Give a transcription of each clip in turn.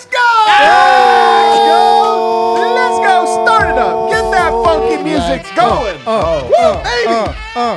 Let's go! Let's go! Let's go! Start it up. Get that funky music going. Uh, Woo, baby! uh, uh.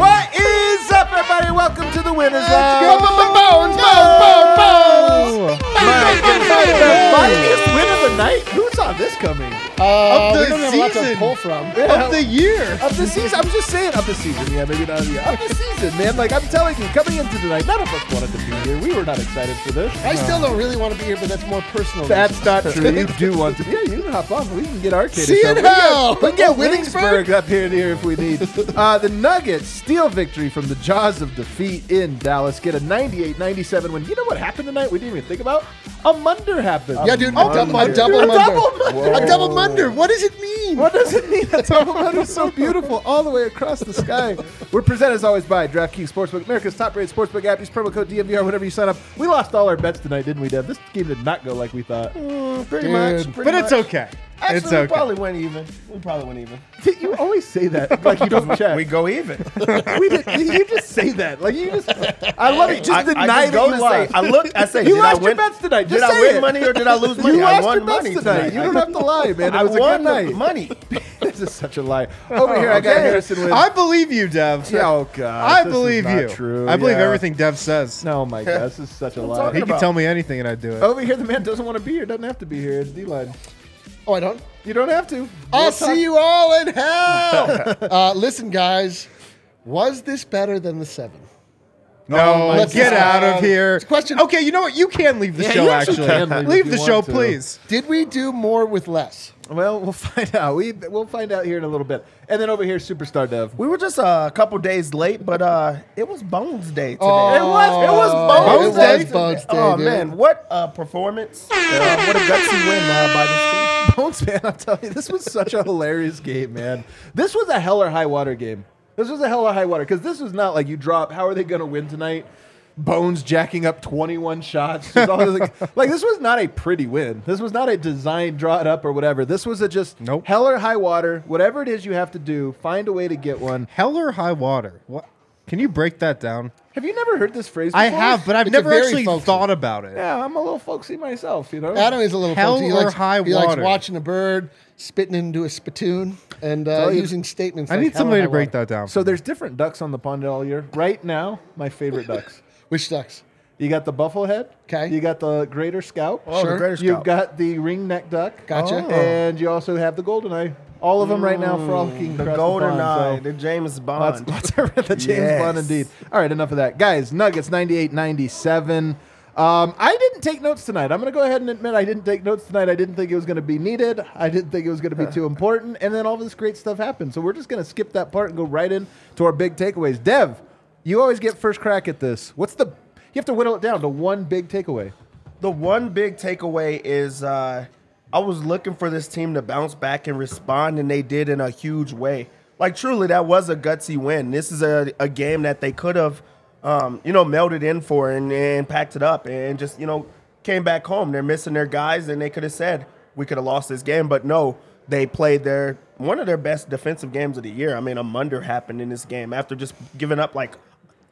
What is up, everybody? Welcome to the Winners Let's go. Lounge. Bones, bones, bones, My goodness, the funniest win of the night. Who saw this coming? Uh, Of the we don't have a lot to season. pull from. Of the year. Of the season. I'm just saying of the season. Yeah, maybe not of the year. Of the season, man. Like, I'm telling you, coming into tonight, none of us wanted to be here. We were not excited for this. I still don't really want to be here, but that's more personal. That's not true. You do want to. Yeah, you can hop on. We can get arcade. See it how? We can get Winningsburg? Winningsburg up here and here if we need. Uh, the Nuggets steal victory from the jaws of defeat in Dallas. Get a 98-97 win. You know what happened tonight? We didn't even think about. A Munder happened. Yeah, dude, Oh, a, double, Munder. a double A munder. double Munder. A double munder. What does it mean? What does it mean? A double Munder is so beautiful all the way across the sky. We're presented as always by DraftKings Sportsbook, America's top-rated sportsbook app. Use promo code DNVR whenever you sign up. We lost all our bets tonight, didn't we, Deb? This game did not go like we thought. Oh, pretty Dude. much. Pretty But it's okay. Actually, it's we okay. probably went even. We probably went even. You always say that like you don't check. We go even. We did, you just say that. Like you just. I love it. Just I, deny I that go you say. I look. I say. You did lost I your bets tonight. Did Just I win it. money or did I lose money? you I lost won your bets money tonight. You don't have to lie, man. It I was a won good night. money. this is such a lie. Over here, I got Harrison with. I believe you, Dev. Yeah, oh god. I this is believe not you. True. I believe yeah. everything Dev says. No, my god, this is such a lie. He can tell me anything and I'd do it. Over here, the man doesn't want to be here. Doesn't have to be here. It's D-line. Oh, I don't. You don't have to. I'll We'll talk- see you all in hell. uh, listen, guys, was this better than the seven? No, Let's get just- out of here. question- Okay, you know what? You can leave the Yeah, show. you actually Actually, can leave if leave you the want show, to. please. Did we do more with less? Well, we'll find out. We we'll find out here in a little bit. And then over here, Superstar Dev. We were just uh, a couple days late, but uh, it was Bones Day today. Oh, it was. It was it Bones was Day. Bones. Day, Oh dude. man, what a performance! Uh, what a gutsy win uh, by this team. Bones, man, I'm telling you, this was such a hilarious game, man. This was a hell or high water game. This was a hell or high water because this was not like you drop. How are they going to win tonight? Bones jacking up 21 shots. All like, like, this was not a pretty win. This was not a design, draw it up or whatever. This was a just Nope. hell or high water. Whatever it is you have to do, find a way to get one. Hell or high water? What? Can you break that down? Have you never heard this phrase? Before? I have, but I've It's never actually folksy. thought about it. yeah, I'm a little folksy myself. You know, Adam is a little Hell folksy. He or likes, high he likes watching a bird, spitting into a spittoon, and uh, Tell using statements. I like need somebody to break water. that down. So there's different ducks on the pond all year. Right now, my favorite ducks. Which ducks? You got the bufflehead. Okay. You got the greater scaup. Oh, Sure. the greatest You've got the ring neck duck. Gotcha. Oh. And you also have the golden eye. All of them right now frolicking the across golden the pond, eye, so the James Lots, Bond. lots of the James Yes. Bond indeed. All right, enough of that. Guys, Nuggets 98 97. Um, I didn't take notes tonight. I'm going to go ahead and admit I didn't take notes tonight. I didn't think it was going to be needed. I didn't think it was going to be too important. And then all this great stuff happened. So we're just going to skip that part and go right in to our big takeaways. Dev, you always get first crack at this. What's the. You have to whittle it down to one big takeaway. The one big takeaway is uh, I was looking for this team to bounce back and respond, and they did in a huge way. Like truly, that was a gutsy win. This is a, a game that they could have, um, you know, melded in for and, and packed it up and just you know came back home. They're missing their guys, and they could have said we could have lost this game, but no, they played their one of their best defensive games of the year. I mean, a munder happened in this game after just giving up like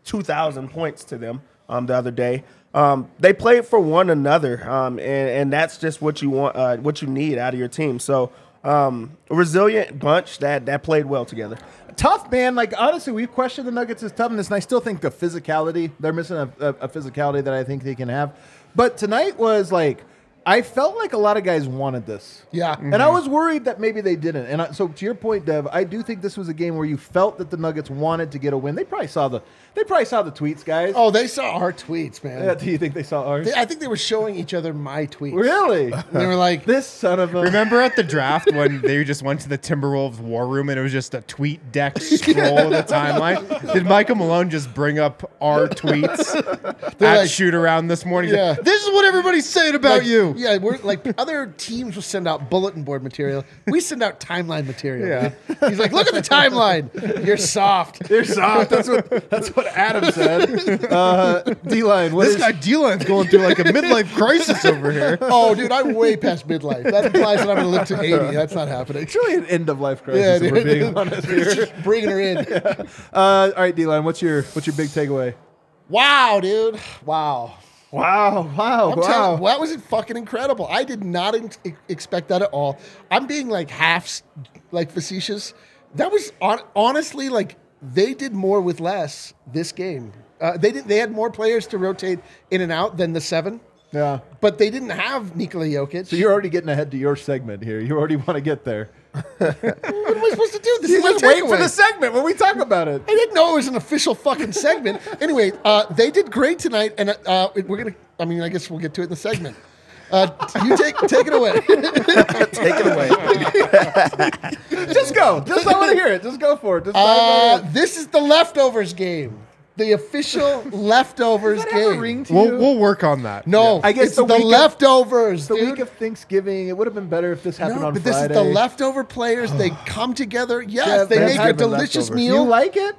2,000 points to them um, the other day. Um, they played for one another, um, and, and that's just what you want, uh, what you need out of your team. So, um, a resilient bunch that that played well together. tough, man. Like honestly, we've questioned the Nuggets' toughness, and I still think the physicality they're missing a, a, a physicality that I think they can have. But tonight was like I felt like a lot of guys wanted this. Yeah. And I was worried that maybe they didn't. And I, so to your point, Dev, I do think this was a game where you felt that the Nuggets wanted to get a win. They probably saw the they probably saw the tweets, guys. Oh, they saw our tweets, man. Yeah, do you think they saw ours? They- I think they were showing each other my tweets. really? And they were like, this son of a Remember at the draft when they just went to the Timberwolves war room and it was just a tweet deck scroll of the timeline? Did Michael Malone just bring up our tweets They're at like- shoot around this morning? He's like, Yeah. this is what everybody's saying about like, you. Yeah, we're like other teams will send out bulletin board material. We send out timeline material. Yeah. He's like, look at the timeline. You're soft. They're soft. That's what that's what Adam said. Uh, D line. What This is- guy D-Line's going through like a midlife crisis over here. Oh, dude, I'm way past midlife. That implies that I'm going to live to 80. That's not happening. It's really an end of life crisis. Yeah, if we're dude. being honest here. Bringing her in. Uh, all right, D line. What's your what's your big takeaway? Wow, dude. Wow. Wow, wow, I'm wow. telling that was fucking incredible. I did not ex- expect that at all. I'm being like half s- like facetious. That was on, honestly like they did more with less this game. Uh, they did. They had more players to rotate in and out than the seven, yeah. but they didn't have Nikola Jokic. So you're already getting ahead to your segment here. You already want to get there. what am I supposed to do? This You is just wait for the segment when we talk about it. I didn't know it was an official fucking segment. anyway, uh, they did great tonight, and uh, we're gonna. I mean, I guess we'll get to it in the segment. Uh, you take take it away. Take it away. Just go. Just I want to hear it. Just go for it. Just Uh, right in. this is the leftovers game, the official leftovers Does that have a game. ring to We'll, we'll work on that. No, I guess it's the the, week of- leftovers. the dude. week of Thanksgiving. It would have been better if this happened no, on but this is the leftover players. they come together. Yes, Yeah, they make a delicious leftovers. meal. You like it?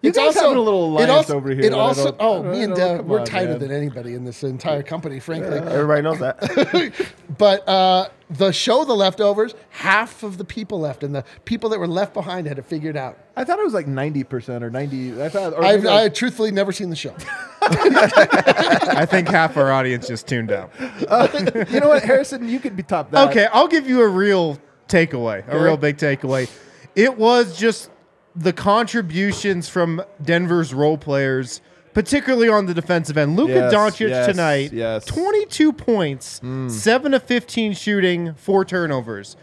You It's guys also- having a little it alliance also- over here. It also, oh, me and don't- Dev, we're on, tighter man. than anybody in this entire company, frankly. Everybody knows that. But uh, the show, The Leftovers, half of the people left, and the people that were left behind had it figured out. I thought it was like ninety percent or ninety. I thought. Or I've maybe I like- truthfully never seen the show. I think half our audience just tuned out. you know what, Harrison? You could be top that. Okay, I'll give you a real takeaway, a real big takeaway. It was just the contributions from Denver's role players, particularly on the defensive end. Luka Yes, Doncic yes, tonight, yes. 22 points, hmm. 7 of 15 shooting, 4 turnovers.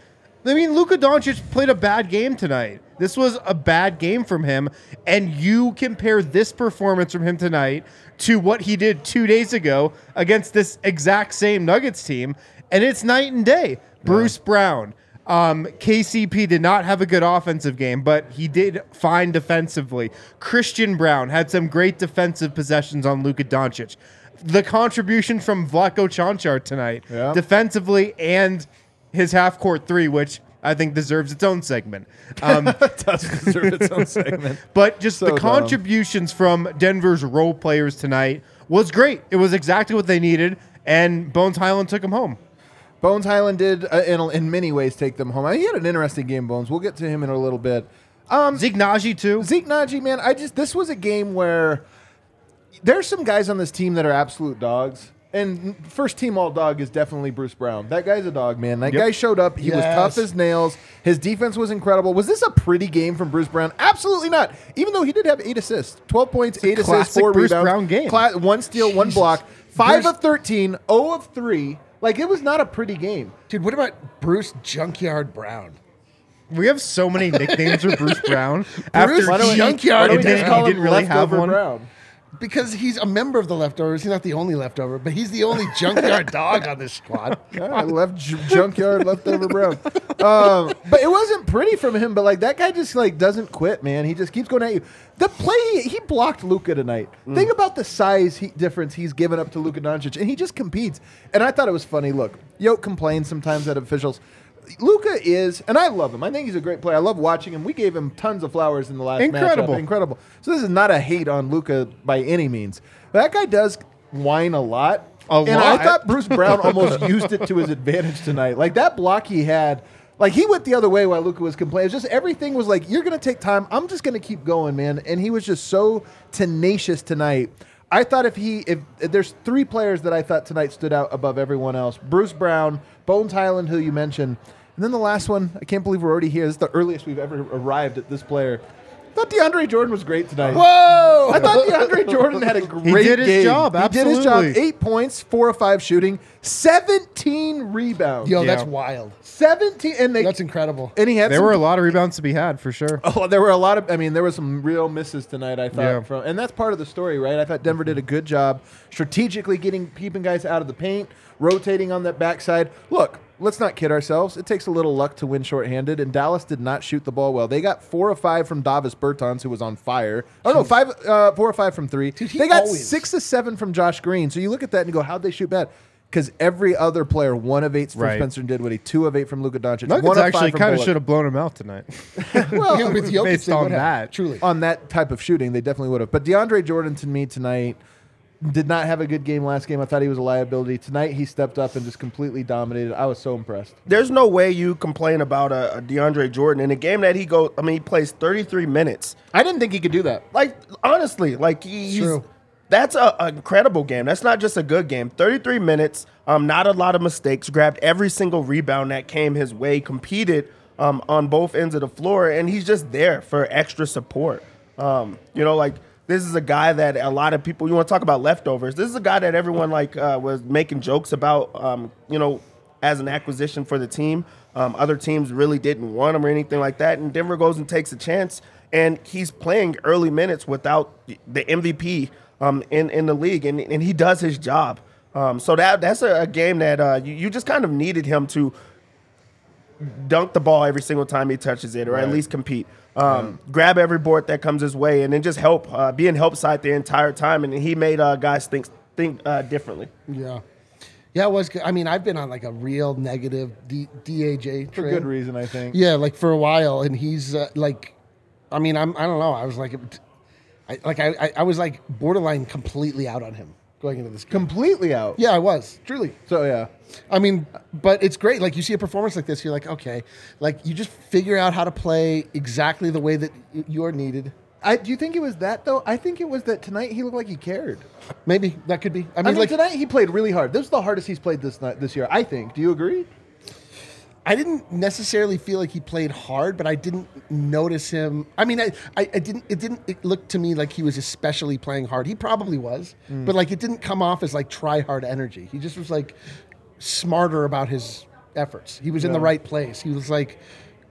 I mean, Luka Doncic played a bad game tonight. This was a bad game from him, and you compare this performance from him tonight to what he did two days ago against this exact same Nuggets team, and it's night and day. Bruce Brown, um, KCP did not have a good offensive game, but he did fine defensively. Christian Braun had some great defensive possessions on Luka Doncic. The contribution from Vlatko Cancar tonight, Yeah. defensively and his half court three, which I think deserves its own segment. Um, it does deserve its own segment. but just So the dumb. contributions from Denver's role players tonight was great. It was exactly what they needed, and Bones Hyland took them home. Bones Hyland did, uh, in, in many ways, take them home. He had an interesting game, Bones. We'll get to him in a little bit. Um, Zeke Nnaji too. Zeke Nnaji, man, I just this was a game where there's some guys on this team that are absolute dogs. And first team all dog is definitely Bruce Brown. That guy's a dog, man. That Yep. guy showed up. He was tough as nails. His defense was incredible. Was this a pretty game from Bruce Brown? Absolutely not. Even though he did have eight assists, 12 points, eight assists, four Bruce rebounds. Brown game. Cla- one steal, one block. Five Bruce- of 13, 0 of 3. Like, it was not a pretty game. Dude, what about Bruce Junkyard Brown? We have so many nicknames for Bruce Brown. Bruce After Why Junkyard why don't we just he call didn't really have one. Brown. Because he's a member of the leftovers. He's not the only leftover, but he's the only junkyard dog on this squad. I left j- junkyard leftover brown. Um, but it wasn't pretty from him. But like that guy just like doesn't quit, man. He just keeps going at you. The play he, he blocked Luka tonight. Think about the size he, difference he's given up to Luka Doncic, and he just competes. And I thought it was funny. Look, Yoke complains sometimes at officials. Luka is, and I love him. I think he's a great player. I love watching him. We gave him tons of flowers in the last Incredible. matchup. Incredible. So this is not a hate on Luka by any means. But That guy does whine a lot. A and I thought Bruce Brown almost used it to his advantage tonight. Like that block he had, like he went the other way while Luka was complaining. It was just everything was like, you're gonna take time. I'm just gonna keep going, man. And he was just so tenacious tonight. I thought if he if, if there's three players that I thought tonight stood out above everyone else. Bruce Brown, Bones Hyland, who you mentioned, and then the last one, I can't believe we're already here. This is the earliest we've ever arrived at this player. I thought DeAndre Jordan was great tonight. Whoa! I thought DeAndre Jordan had a great did his game. job, He did his job. absolutely. Eight points, four or five shooting, seventeen rebounds. Yo, Yeah. that's wild. seventeen, and they That's incredible. and he had There some, were a lot of rebounds to be had for sure. Oh, there were a lot of. I mean, there were some real misses tonight. I thought, Yeah. from, and that's part of the story, right? I thought Denver did a good job strategically getting keeping guys out of the paint, rotating on that backside. Look, let's not kid ourselves. It takes a little luck to win shorthanded, and Dallas did not shoot the ball well. They got four or five from Davis Bertans, who was on fire. Oh no, five, uh, four or five from three. he they got always- six to seven from Josh Green. So you look at that and you go, how'd they shoot bad? Because every other player, one of eight from Right. Spencer Dinwiddie, two of eight from Luka Doncic, Nuggets one of actually five from kind of should have blown him out tonight. Well, Yeah, with Jokic, based they on would have. that. Truly. on that type of shooting, they definitely would have. But DeAndre Jordan to me tonight did not have a good game last game. I thought he was a liability. Tonight he stepped up and just completely dominated. I was so impressed. There's no way you complain about a, a DeAndre Jordan in a game that he go. I mean, he plays 33 minutes. I didn't think he could do that. Like honestly, like he, he's True. That's a, a incredible game. That's not just a good game. 33 minutes, um, not a lot of mistakes, grabbed every single rebound that came his way, competed um, on both ends of the floor, and he's just there for extra support. Um, you know, like this is a guy that a lot of people you want to talk about leftovers. This is a guy that everyone like uh, was making jokes about. Um, you know, as an acquisition for the team. Um, other teams really didn't want him or anything like that, and Denver goes and takes a chance, and he's playing early minutes without the MVP um, in in the league, and and he does his job. Um, so that that's a, a game that uh, you, you just kind of needed him to dunk the ball every single time he touches it, or at least compete. Um, Grab every board that comes his way, and then just help, uh, be in help side the entire time. And he made uh, guys think think uh, differently. Yeah. Yeah, it was good. I mean, I've been on like a real negative D- DAJ For good reason, I think. Yeah, like for a while, and he's uh, like, I mean, I'm I don't know. I was like, I, like I, I I was like borderline completely out on him going into this game. Completely out. yeah, I was truly. So yeah. I mean, but it's great. Like you see a performance like this, you're like, okay, like you just figure out how to play exactly the way that you're needed. I, do you think it was that though? I think it was that tonight he looked like he cared. Maybe that could be. I I mean, mean, like tonight he played really hard. This is the hardest he's played this night, this year. I think. Do you agree? I didn't necessarily feel like he played hard, but I didn't notice him. I mean, I, I, I didn't. It didn't it look to me like he was especially playing hard. He probably was, Mm. but like it didn't come off as like try hard energy. He just was like smarter about his efforts. He was in the right place. He was like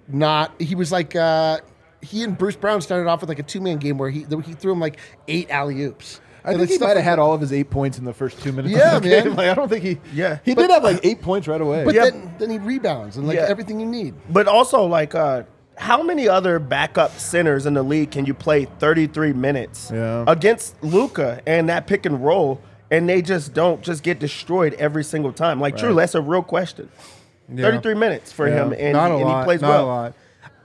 not. He was like. uh he and Bruce Brown started off with like a two man game where he he threw him like eight alley oops. I think he might have had all of his eight points in the first two minutes. Yeah, of the man. Game. Like, I don't think he. Yeah. he did have like eight points right away. But Yeah. then, then he rebounds and like Yeah. everything you need. But also, like, uh, how many other backup centers in the league can you play 33 minutes Yeah. against Luka and that pick and roll, and they just don't just get destroyed every single time? Like, true. that's a real question. 33 minutes for him, and, a and he plays not well. a lot.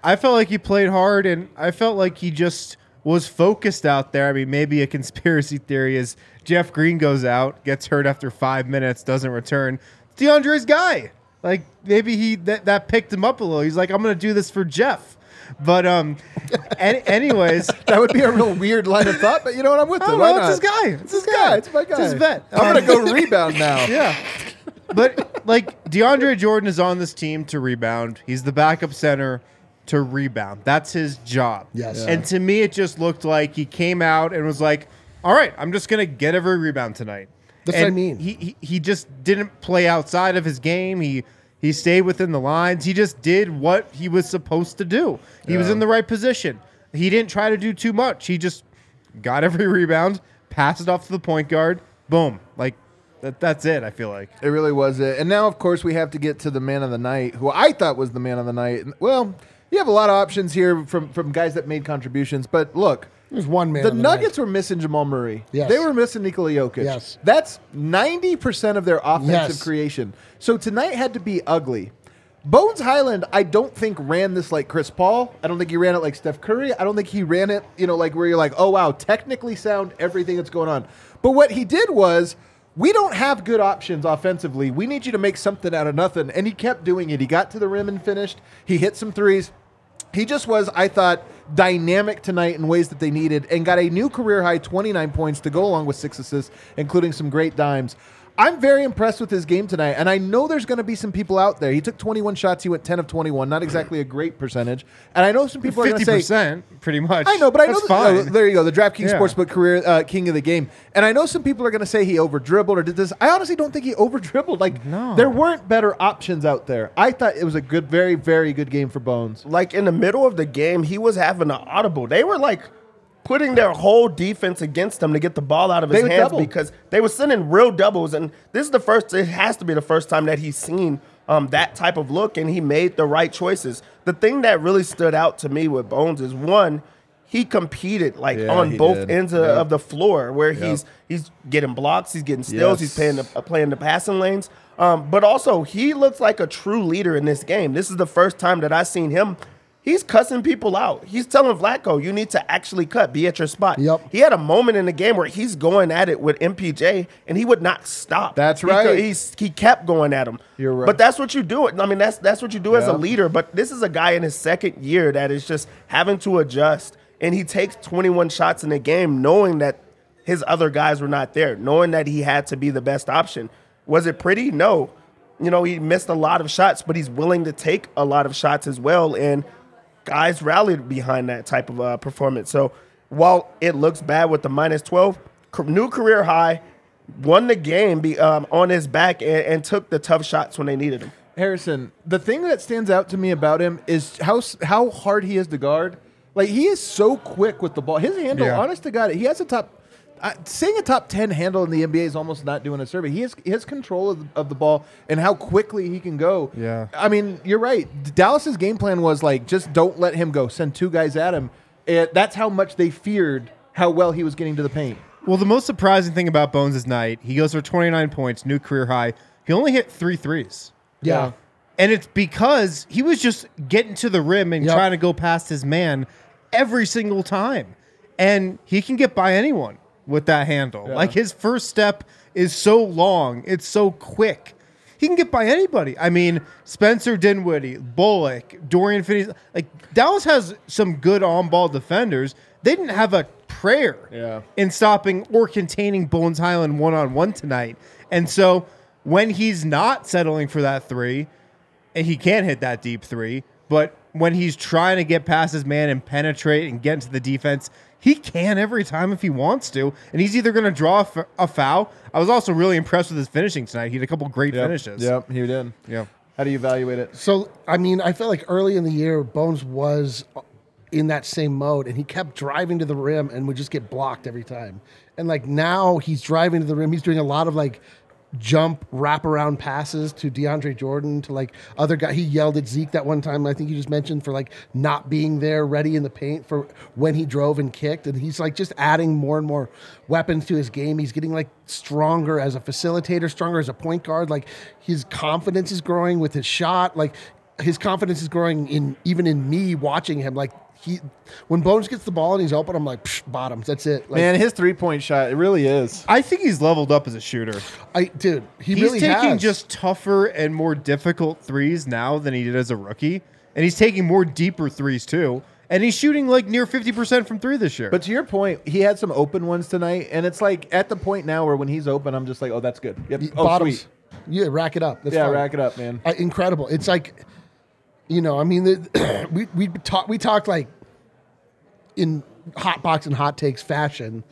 I felt like he played hard, and I felt like he just was focused out there. I mean, maybe a conspiracy theory is Jeff Green goes out, gets hurt after five minutes, doesn't return. It's DeAndre's guy. Like maybe he that, that picked him up a little. He's like, I'm gonna do this for Jeff. But um, any, anyways, that would be a real weird line of thought. But you know what? I'm with it. Why well, it's his guy. It's his guy. It's my guy. It's his vet. I'm Um, gonna go rebound now. Yeah. But like DeAndre Jordan is on this team to rebound. He's the backup center to rebound. That's his job. Yes. And to me it just looked like he came out and was like, "All right, I'm just going to get every rebound tonight." That's what I mean. He, he he just didn't play outside of his game. He he stayed within the lines. He just did what he was supposed to do. He was in the right position. He didn't try to do too much. He just got every rebound, passed it off to the point guard. Boom. Like that, that's it, I feel like. It really was it. And now, of course, we have to get to the man of the night, who I thought was the man of the night. Well, you have a lot of options here from from guys that made contributions, but look. There's one man. The the Nuggets night. were missing Jamal Murray. Yes. They were missing Nikola Jokic. Yes. That's 90% of their offensive Yes. creation. So tonight had to be ugly. Bones Hyland, I don't think ran this like Chris Paul. I don't think he ran it like Steph Curry. I don't think he ran it, you know, like where you're like, oh wow, technically sound everything that's going on. But what he did was, we don't have good options offensively. We need you to make something out of nothing. And he kept doing it. He got to the rim and finished. He hit some threes. He just was, I thought, dynamic tonight in ways that they needed and got a new career high 29 points to go along with six assists, including some great dimes. I'm very impressed with his game tonight, and I know there's going to be some people out there. He took 21 shots, he went 10 of 21, not exactly a great percentage. And I know some people are going to say, percent, pretty much. I know, but I know That's that- fine. oh, there you go, the DraftKings Yeah. Sportsbook career uh, king of the game. And I know some people are going to say he over dribbled or did this. I honestly don't think he over dribbled. Like, No. there weren't better options out there. I thought it was a good, very, very good game for Bones. like in the middle of the game, he was having an audible. They were like putting their whole defense against him to get the ball out of his hands double. because they were sending real doubles. And this is the first, it has to be the first time that he's seen um, that type of look and he made the right choices. The thing that really stood out to me with Bones is one, he competed like Yeah, on both did. ends of, Yep. of the floor where he's he's getting blocks, he's getting steals, he's Yes. playing the, playing the passing lanes. Um, but also, he looks like a true leader in this game. This is the first time that I've seen him. He's cussing people out. He's telling Vlatko, "You need to actually cut. Be at your spot." Yep. He had a moment in the game where he's going at it with MPJ, and he would not stop. That's right. he's he kept going at him. You're right. But that's what you do. I mean, that's that's what you do as a leader. But this is a guy in his second year that is just having to adjust, and he takes 21 shots in a game, knowing that his other guys were not there, knowing that he had to be the best option. Was it pretty? No. You know, he missed a lot of shots, but he's willing to take a lot of shots as well. And guys rallied behind that type of uh, performance. So while it looks bad with the minus 12, new career high, won the game be, um, on his back and, and took the tough shots when they needed him. Harrison, the thing that stands out to me about him is how how hard he is to guard. Like he is so quick with the ball. His handle, Yeah. honest to God, he has a top. Uh, saying a top ten handle in the NBA is almost not doing a survey. He has his control of the, of the ball and how quickly he can go. Yeah. I mean, you're right. Dallas's game plan was like just don't let him go. Send two guys at him. It, that's how much they feared how well he was getting to the paint. Well, the most surprising thing about Bones' night, he goes for 29 points, new career high. He only hit three threes. Yeah. And it's because he was just getting to the rim and Yep. trying to go past his man every single time. And he can get by anyone with that handle. Like his first step is so long, it's so quick. He can get by anybody. I mean, Spencer Dinwiddie, Bullock, Dorian Finney. Like Dallas has some good on-ball defenders. They didn't have a prayer Yeah. in stopping or containing Bones Hyland one-on-one tonight. And so when he's not settling for that three, and he can't hit that deep three, but when he's trying to get past his man and penetrate and get into the defense, he can every time if he wants to. And he's either going to draw a, f- a foul. I was also really impressed with his finishing tonight. He had a couple great finishes. Yep, he did. Yeah. How do you evaluate it? So I mean, I felt like early in the year, Bones was in that same mode, and he kept driving to the rim and would just get blocked every time. And like now, he's driving to the rim. He's doing a lot of like jump wraparound passes to DeAndre Jordan to like other guy. He yelled at Zeke that one time. I think you just mentioned for like not being there, ready in the paint for when he drove and kicked. And he's like just adding more and more weapons to his game. He's getting like stronger as a facilitator, stronger as a point guard. Like his confidence is growing with his shot. Like his confidence is growing in even in me watching him. Like he, when Bones gets the ball and he's open, I'm like Psh, bottoms. That's it. Like, Man, his three point shot, it really is. I think he's leveled up as a shooter. I dude, he he's really taking has. just tougher and more difficult threes now than he did as a rookie. And he's taking more deeper threes too. And he's shooting like near 50% from three this year. But to your point, he had some open ones tonight, and it's like at the point now where when he's open, I'm just like, oh, that's good. Yep. Oh, bottoms. sweet. Yeah, rack it up. That's Yeah, fine. rack it up, man. Uh, incredible. It's like, you know, I mean, the, we we talked we talked like in hot box and hot takes fashion.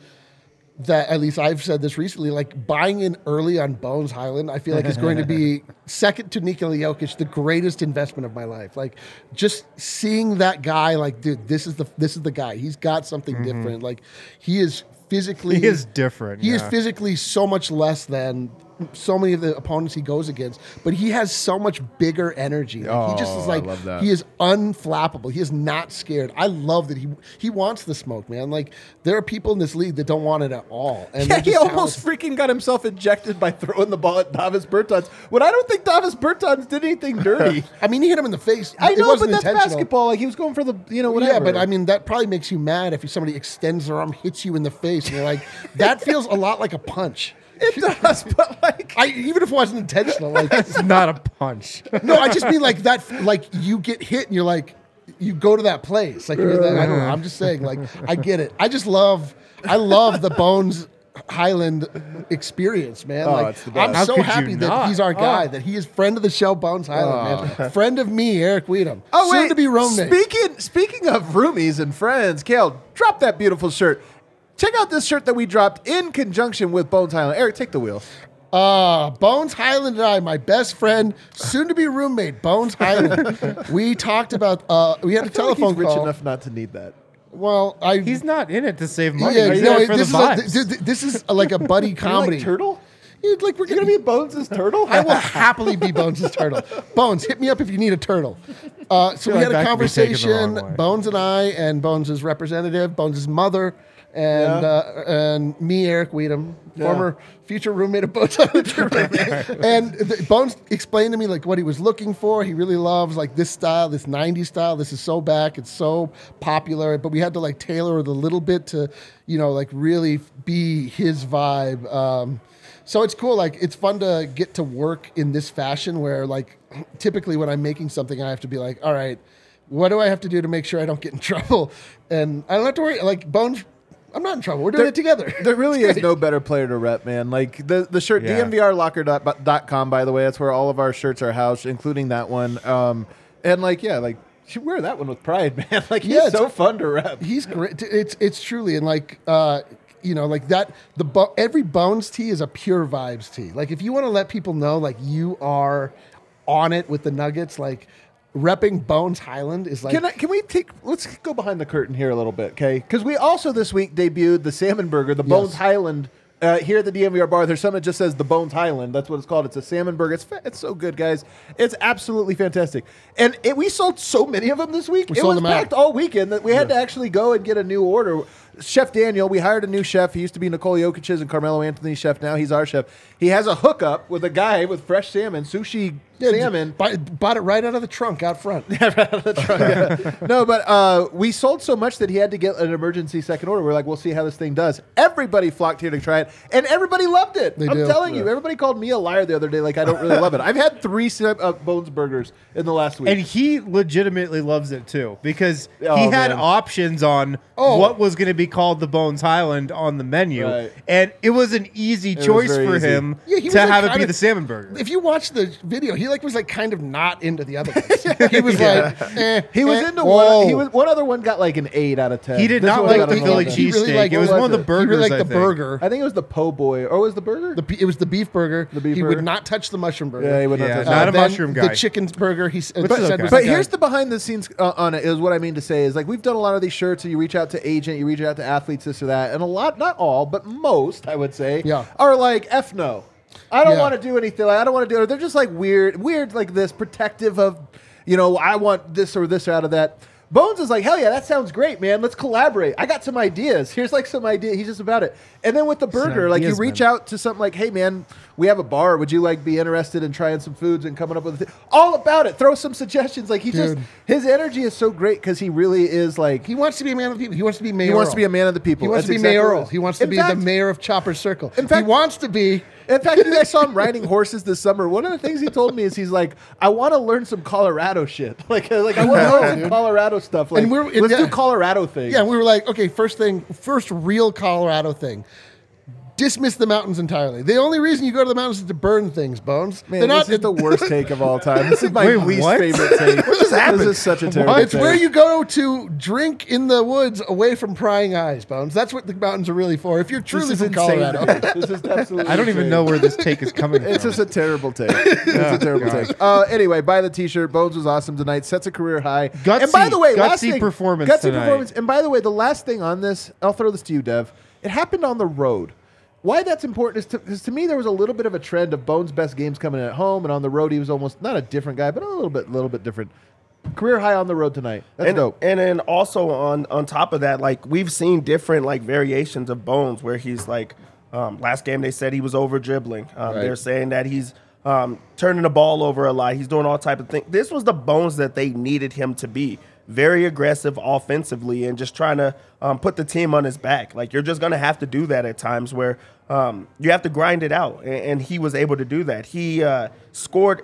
That at least I've said this recently, like buying in early on Bones Hyland, I feel like is going to be second to Nikola Jokic, the greatest investment of my life. Like just seeing that guy, like, dude, this is the this is the guy. He's got something mm-hmm. different. Like he is physically He is different, He is physically so much less than so many of the opponents he goes against, but he has so much bigger energy. Like, he just Oh, is I like love that. he is unflappable. He is not scared. I love that he he wants the smoke, man. Like there are people in this league that don't want it at all. And Yeah, he almost freaking got himself ejected by throwing the ball at Davis Bertans. When I don't think Davis Bertans did anything dirty. I mean, he hit him in the face. I know, but wasn't that's basketball. Like he was going for the, you know, whatever. Yeah, but I mean that probably makes you mad if somebody extends their arm, hits you in the face, and you're like, that feels a lot like a punch. It does. But like, I even if it wasn't intentional, like it's not a punch. no, I just mean like that. Like you get hit and you're like, you go to that place. Like you're that, I don't know. I'm just saying. Like I get it. I just love. I love the Bones Hyland experience, man. Oh, like it's the best. I'm How so could you happy that not? he's our guy. Oh. That he is friend of the show, Bones Hyland, man. Oh. Friend of me, Eric Wedum. oh soon wait, to be roommate. Speaking speaking of roomies and friends, Kale, drop that beautiful shirt. Check out this shirt that we dropped in conjunction with Bones Hyland. Eric, take the wheel. Uh, Bones Hyland and I, my best friend, soon to be roommate, Bones Hyland. we talked about. Uh, we had a I feel like telephone he's rich call. enough not to need that. Well, I. He's not in it to save money. yeah, he's no, it this, is a, th- th- this is a- like a buddy comedy. like turtle? Yeah, like we're You gonna be Bones' turtle? I will happily be Bones' turtle. Bones, hit me up if you need a turtle. Uh, so we like had a that could be taken the conversation. Bones and I, and Bones' representative, Bones' mother, and Yeah. uh, and me, Eric Wedum, former future roommate of Bones. and the, Bones explained to me like what he was looking for. He really loves like this style, this '90s style. This is so back. It's so popular. But we had to like tailor it a little bit to, you know, like really be his vibe. Um, so it's cool. Like it's fun to get to work in this fashion where like typically when I'm making something, I have to be like, all right, what do I have to do to make sure I don't get in trouble? And I don't have to worry. Like Bones I'm not in trouble. We're doing it together. There really is no better player to rep, man. Like the the shirt Yeah. dnvrlocker.com by the way, that's where all of our shirts are housed, including that one. Um and like yeah, like you wear that one with pride, man. Like he's Yeah, it's- so fun to rep. He's great. It's it's truly and like uh, you know like that. The bo- every Bones tee is a pure vibes tee. Like if you want to let people know like you are on it with the Nuggets, like repping Bones Hyland is like Can I, can we take? Let's go behind the curtain here a little bit, okay? Because we also this week debuted the salmon burger, the Bones Hyland. Uh, here at the DNVR bar, there's something that just says the Bones Hyland. That's what it's called. It's a salmon burger. It's fa- it's so good, guys. It's absolutely fantastic. And it, we sold so many of them this week. We it sold was them out. packed all weekend that we had to actually go and get a new order. Chef Daniel, we hired a new chef. He used to be Nikola Jokic's and Carmelo Anthony's chef. Now he's our chef. He has a hookup with a guy with fresh salmon, sushi Yeah, salmon. Bought, bought it right out of the trunk out front. no, but uh, we sold so much that he had to get an emergency second order. We're like, we'll see how this thing does. Everybody flocked here to try it, and everybody loved it. They I'm do. telling you, everybody called me a liar the other day. Like I don't really love it. I've had three sa- uh, Bones burgers in the last week. And he legitimately loves it too because Oh, he had man. options on Oh. what was going to be called the Bones Hyland on the menu, Right. and it was an easy was choice very for easy. him Yeah, he was, to like, have it be kinda- the salmon burger. If you watch the video, he like was like kind of not into the other ones. He was like, eh, he was eh, into whoa. one. He was one other one got like an eight out of ten. He did This not one like got the an Philly 11. He really cheesesteak. it was one of the it? burgers. He really liked I the think. burger. I think it was the po' boy, or was the burger? The, be- it was the beef burger. The beef he burger? would not touch the mushroom burger. yeah, he would not Yeah, touch not a then mushroom guy. The chicken burger. He s- uh, Which said okay. was But like here's the behind the scenes uh, on it. Is what I mean to say is like we've done a lot of these shirts. And you reach out to agent, you reach out to athletes, this or that, and a lot, not all, but most, I would say, Yeah. are like f no. I don't Yeah. want to do anything. Like, I don't want to do it. They're just like weird, weird like this, protective of, you know, I want this or this out of that. Bones is like, hell yeah, that sounds great, man. Let's collaborate. I got some ideas. Here's like some idea. He's just about it. And then with the burger, like you ideas, reach man. out to something like, hey man, we have a bar. Would you like be interested in trying some foods and coming up with a thing? all about it? Throw some suggestions. Like he just his energy is so great because he really is like he wants to be a man of the people. He wants to be mayoral. he wants to be a man of the people. He wants That's to be exactly what it mayoral. is. He wants to In be fact- the mayor of Chopper Circle. In fact- he wants to be. In fact, you guys saw him riding horses this summer. One of the things he told me is he's like, I want to learn some Colorado shit. Like, like I want to learn some Colorado stuff. Like, And we're- let's yeah. do Colorado things. Yeah, we were like, okay, first thing, first real Colorado thing. Dismiss the mountains entirely. The only reason you go to the mountains is to burn things, Bones. Man, They're not. this is the worst take of all time. This is my Wait, least what? favorite take. what just happened? This is such a terrible take. It's take. where you go to drink in the woods away from prying eyes, Bones. That's what the mountains are really for. If you're This truly is from insane. Colorado. to. This is absolutely I don't even insane. know where this take is coming from. It's just a terrible take. It's a terrible God. take. Uh, anyway, buy the T-shirt. Bones was awesome tonight. Sets a career high. Gutsy- and by the way, last gutsy thing, performance Gutsy tonight. performance. And by the way, the last thing on this, I'll throw this to you, Dev. It happened on the road. Why that's important is because to, me there was a little bit of a trend of Bones' best games coming in at home, and on the road he was almost not a different guy, but a little bit, little bit different. Career high on the road tonight. That's and, dope. and then also on on top of that, like we've seen different like variations of Bones where he's like um, last game they said he was over dribbling. Um, Right. They're saying that he's um, turning the ball over a lot. He's doing all type of things. This was the Bones that they needed him to be. Very aggressive offensively and just trying to um, put the team on his back. Like you're just gonna have to do that at times where um, you have to grind it out, and, and he was able to do that. He uh, scored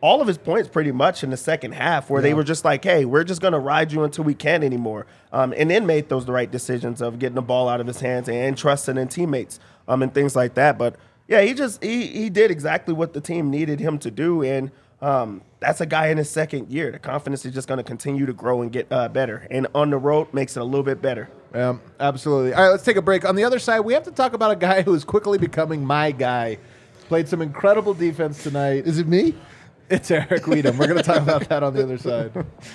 all of his points pretty much in the second half, where they were just like, "Hey, we're just gonna ride you until we can't anymore," um, and then made those the right decisions of getting the ball out of his hands and trusting in teammates um, and things like that. But yeah, he just he he did exactly what the team needed him to do, and um, that's a guy in his second year. The confidence is just going to continue to grow and get uh, better, and on the road makes it a little bit better. Yeah, absolutely. All right, let's take a break. On the other side, we have to talk about a guy who is quickly becoming my guy. Played some incredible defense tonight. Is it me? It's Eric Wedum. We're going to talk about that on the other side.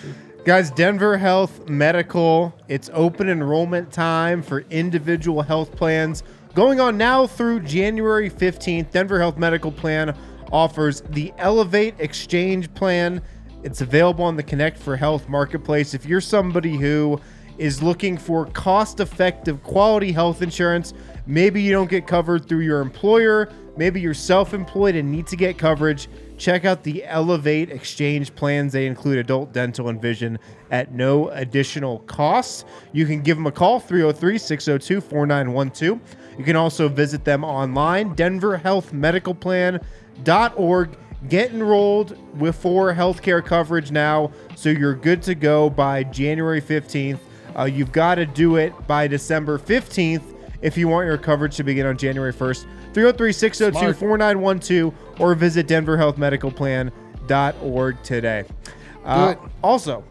Guys, Denver Health Medical, it's open enrollment time for individual health plans. Going on now through January 15th, Denver Health Medical Plan offers the Elevate Exchange Plan. It's available on the Connect for Health marketplace. If you're somebody who is looking for cost effective quality health insurance, maybe you don't get covered through your employer, maybe you're self employed and need to get coverage, check out the Elevate Exchange plans. They include adult, dental, and vision at no additional cost. You can give them a call 303 602 4912. You can also visit them online, denverhealthmedicalplan.org. Get enrolled with for healthcare coverage now so you're good to go by January 15th. Uh, you've got to do it by December 15th if you want your coverage to begin on January 1st. 303 602 4912 or visit denverhealthmedicalplan.org today. Uh, also,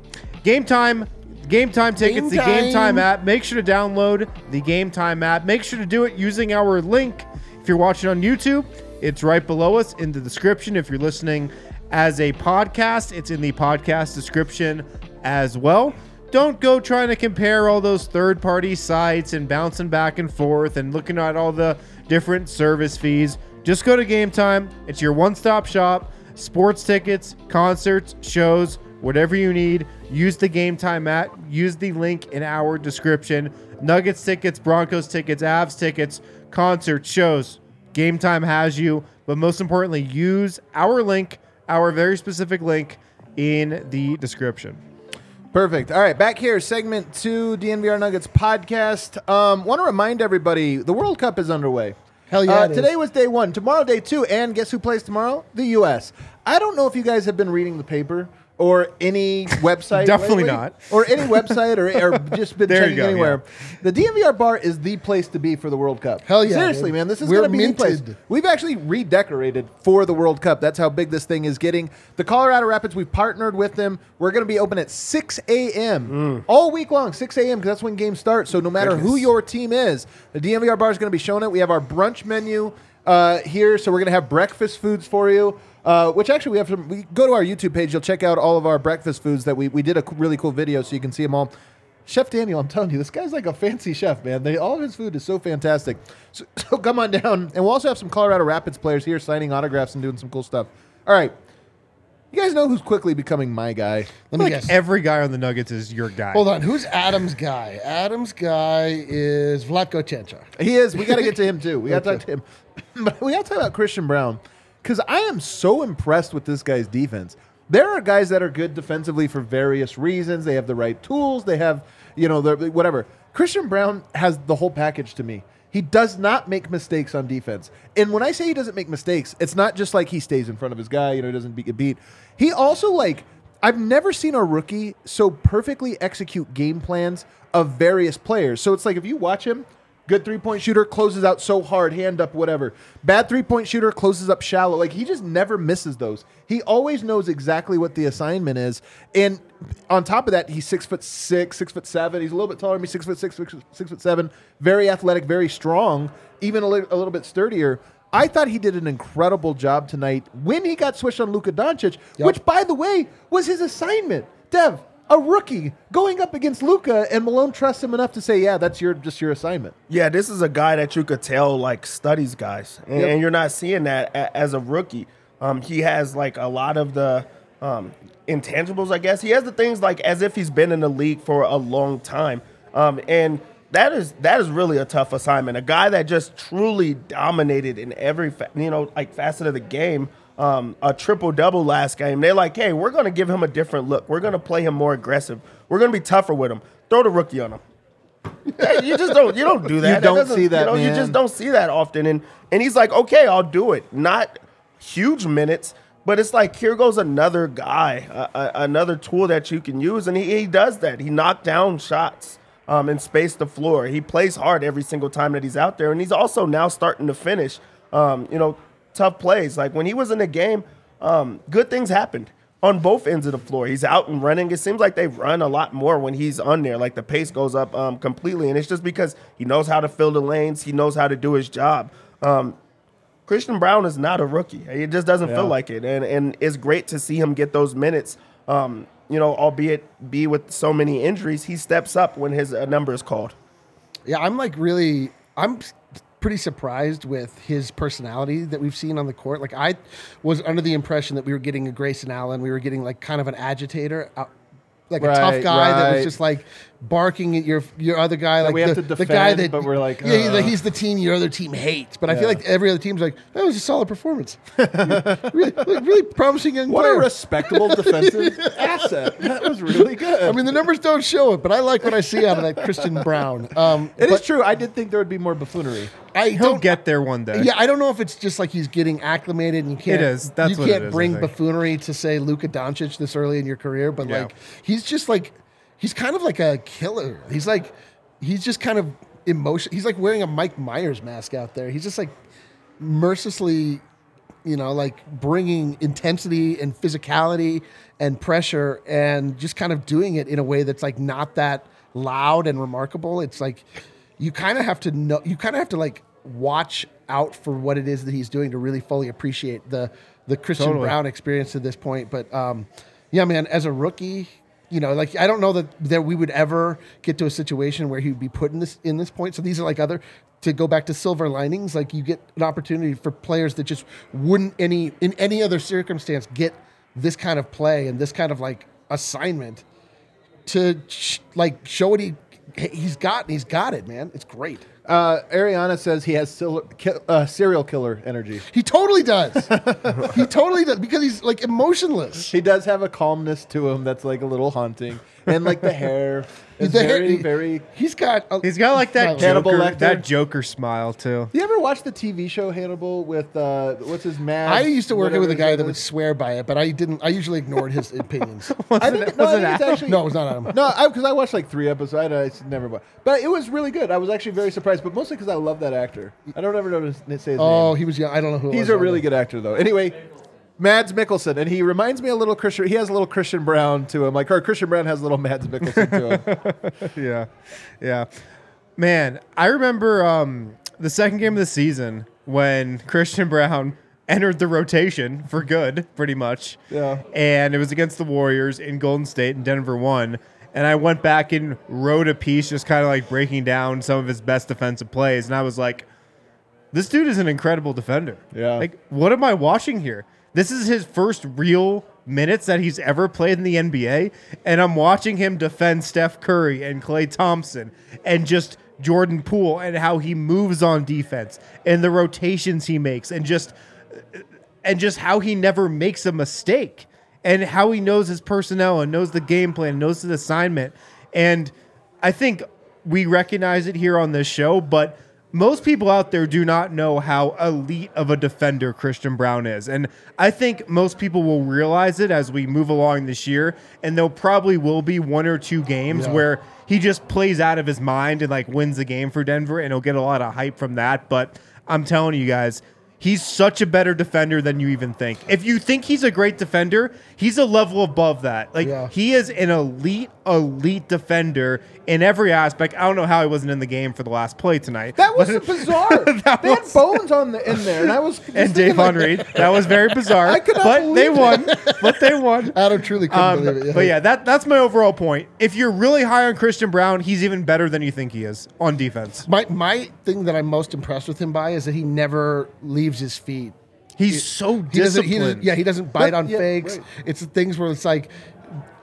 game time. Game time tickets, Game the Game Time. app. Make sure to download the Game Time app. Make sure to do it using our link. If you're watching on YouTube, it's right below us in the description. If you're listening as a podcast, it's in the podcast description as well. Don't go trying to compare all those third party sites and bouncing back and forth and looking at all the different service fees. Just go to Game Time. It's your one stop shop. Sports tickets, concerts, shows, whatever you need. Use the Game Time app. Use the link in our description. Nuggets tickets, Broncos tickets, Avs tickets, concerts, shows. Game Time has you. But most importantly, use our link, our very specific link in the description. Perfect. All right, back here, segment two, DNVR Nuggets podcast. Um, Want to remind everybody the World Cup is underway. Hell yeah, Uh, it is. today was day one. Tomorrow, day two. And guess who plays tomorrow? The U.S. I don't know if you guys have been reading the paper or any website. Definitely lately, not. Or any website or, or just been There checking go, anywhere. The DNVR bar is the place to be for the World Cup. Hell yeah, Seriously, dude. man. This is going to be the place. We've actually redecorated for the World Cup. That's how big this thing is getting. The Colorado Rapids, we've partnered with them. We're going to be open at 6 a.m. Mm. all week long, 6 a.m. because that's when games start. So no matter who your team is, the DNVR bar is going to be showing it. We have our brunch menu uh, here, so we're going to have breakfast foods for you. Uh, which actually we have some. We go to our YouTube page. You'll check out all of our breakfast foods that we we did a really cool video, so you can see them all. Chef Daniel, I'm telling you, this guy's like a fancy chef, man. They, all of his food is so fantastic. So, so come on down, and we'll also have some Colorado Rapids players here signing autographs and doing some cool stuff. All right, you guys know who's quickly becoming my guy? Let me Like guess. every guy on the Nuggets is your guy. Hold on. Who's Adam's guy? Adam's guy is Vlatko Cancar. He is. We got to get to him too. We got to talk to him, but we got to talk about Christian Braun because I am so impressed with this guy's defense. There are guys that are good defensively for various reasons. They have the right tools. They have, you know, whatever. Christian Braun has the whole package to me. He does not make mistakes on defense. And when I say he doesn't make mistakes, it's not just like he stays in front of his guy, you know, he doesn't get beat. He also like I've never seen a rookie so perfectly execute game plans of various players. So it's like if you watch him, good three point shooter closes out so hard, hand up, whatever. Bad three point shooter closes up shallow. Like he just never misses those. He always knows exactly what the assignment is. And on top of that, he's six foot six, six foot seven. He's a little bit taller than me, six foot six, six, six foot seven. Very athletic, very strong, even a, li- a little bit sturdier. I thought he did an incredible job tonight when he got switched on Luka Doncic, Yep. which, by the way, was his assignment. Dev, a rookie going up against Luka, and Malone trusts him enough to say, "Yeah, that's your just your assignment." Yeah, this is a guy that you could tell like studies guys, and, Yep. and you're not seeing that a, as a rookie. Um, he has like a lot of the um, intangibles, I guess. He has the things like as if he's been in the league for a long time, um, and that is that is really a tough assignment. A guy that just truly dominated in every fa- you know like facet of the game. Um, a triple double last game. They're like, hey, we're going to give him a different look. We're going to play him more aggressive. We're going to be tougher with him. Throw the rookie on him. Hey, you just don't you don't do that. That don't see that, You, know, you just don't see that often. And and he's like, okay, I'll do it. Not huge minutes, but it's like here goes another guy, uh, uh, another tool that you can use, and he, he does that. He knocked down shots. Um, and space the floor. He plays hard every single time that he's out there, and he's also now starting to finish. Um, you know, tough plays. Like when he was in the game, um, good things happened on both ends of the floor. He's out and running. It seems like they run a lot more when he's on there. Like the pace goes up um, completely, and it's just because he knows how to fill the lanes. He knows how to do his job. Um, Christian Braun is not a rookie. It just doesn't Yeah. feel like it, and and it's great to see him get those minutes. Um, you know, albeit be with so many injuries, he steps up when his uh, number is called. Yeah, I'm like really, I'm pretty surprised with his personality that we've seen on the court. Like I was under the impression that we were getting a Grayson Allen, we were getting like kind of an agitator, uh, like a tough guy that was just like barking at your your other guy, like we have the, to the guy that. but we're like, yeah, he's, uh. he's the team your other team hates. But I feel Yeah. like every other team's like that was a solid performance, really, like, really promising young What player. a respectable defensive asset. That was really good. I mean, the numbers don't show it, but I like what I see out of that Christian Braun. Um, it is but true. I did think there would be more buffoonery. I He'll don't get there one day. Yeah, I don't know if it's just like he's getting acclimated and you can't. It is. That's you what it can't is, I bring think. buffoonery to say Luka Doncic this early in your career, but Yeah. like he's just like he's kind of like a killer. He's like he's just kind of emotion. He's like wearing a Mike Myers mask out there. He's just like mercilessly, you know, like bringing intensity and physicality and pressure and just kind of doing it in a way that's like not that loud and remarkable. It's like you kind of have to know, you kind of have to like watch out for what it is that he's doing to really fully appreciate the the Christian Totally. Braun experience to this point. But um, yeah, man, as a rookie, you know, like I don't know that that we would ever get to a situation where he would be put in this in this point. So these are like other to go back to silver linings. Like you get an opportunity for players that just wouldn't any in any other circumstance get this kind of play and this kind of like assignment to sh- like show what he he's got and he's got it, man. It's great. Uh, Ariana says he has sil- ki- uh, serial killer energy. He totally does. he totally does because he's like emotionless. He does have a calmness to him that's like a little haunting, and like the hair is The hair- very, very. He's got. A, He's got like that Hannibal Joker, Lecter. that Joker smile too. You ever watch the TV show Hannibal with uh, what's his man? I used to work it with a guy that would swear by it, but I didn't. I usually ignored his opinions. I think, no, I think it's actually no, it was not Adam. No, because I, watched like three episodes. I, I never, wa- but it was really good. I was actually very surprised, but mostly because I love that actor. I don't ever know to say his Oh, name. Oh, he was young. I don't know who. it He's was. a really good actor, though. Anyway, Mads Mikkelsen, and he reminds me a little Christian. He has a little Christian Braun to him, like or Christian Braun has a little Mads Mikkelsen to him. yeah, yeah. Man, I remember um, the second game of the season when Christian Braun entered the rotation for good, pretty much. Yeah. And it was against the Warriors in Golden State, and Denver won. And I went back and wrote a piece, just kind of like breaking down some of his best defensive plays, and I was like, this dude is an incredible defender. Yeah. Like, what am I watching here? This is his first real minutes that he's ever played in the NBA, and I'm watching him defend Steph Curry and Klay Thompson and just Jordan Poole and how he moves on defense and the rotations he makes and just and just how he never makes a mistake and how he knows his personnel and knows the game plan, knows his assignment. And I think we recognize it here on this show, but most people out there do not know how elite of a defender Christian Braun is. And I think most people will realize it as we move along this year. And there probably will be one or two games Yeah. where he just plays out of his mind and like wins the game for Denver and he'll get a lot of hype from that. But I'm telling you guys, He's such a better defender than you even think. If you think he's a great defender, he's a level above that. Like Yeah. he is an elite, elite defender in every aspect. I don't know how he wasn't in the game for the last play tonight. That was bizarre. That they had bones on the in there, and I was and Dave like, Reed. That was very bizarre. I could not but they believe won. But they won. Adam truly couldn't Um, believe it. But yeah, that that's my overall point. If you're really high on Christian Braun, he's even better than you think he is on defense. My my thing that I'm most impressed with him by is that he never leaves his feet. He's so He doesn't, disciplined. he doesn't, yeah, he doesn't bite But- on yeah, fakes. right. It's the things where it's like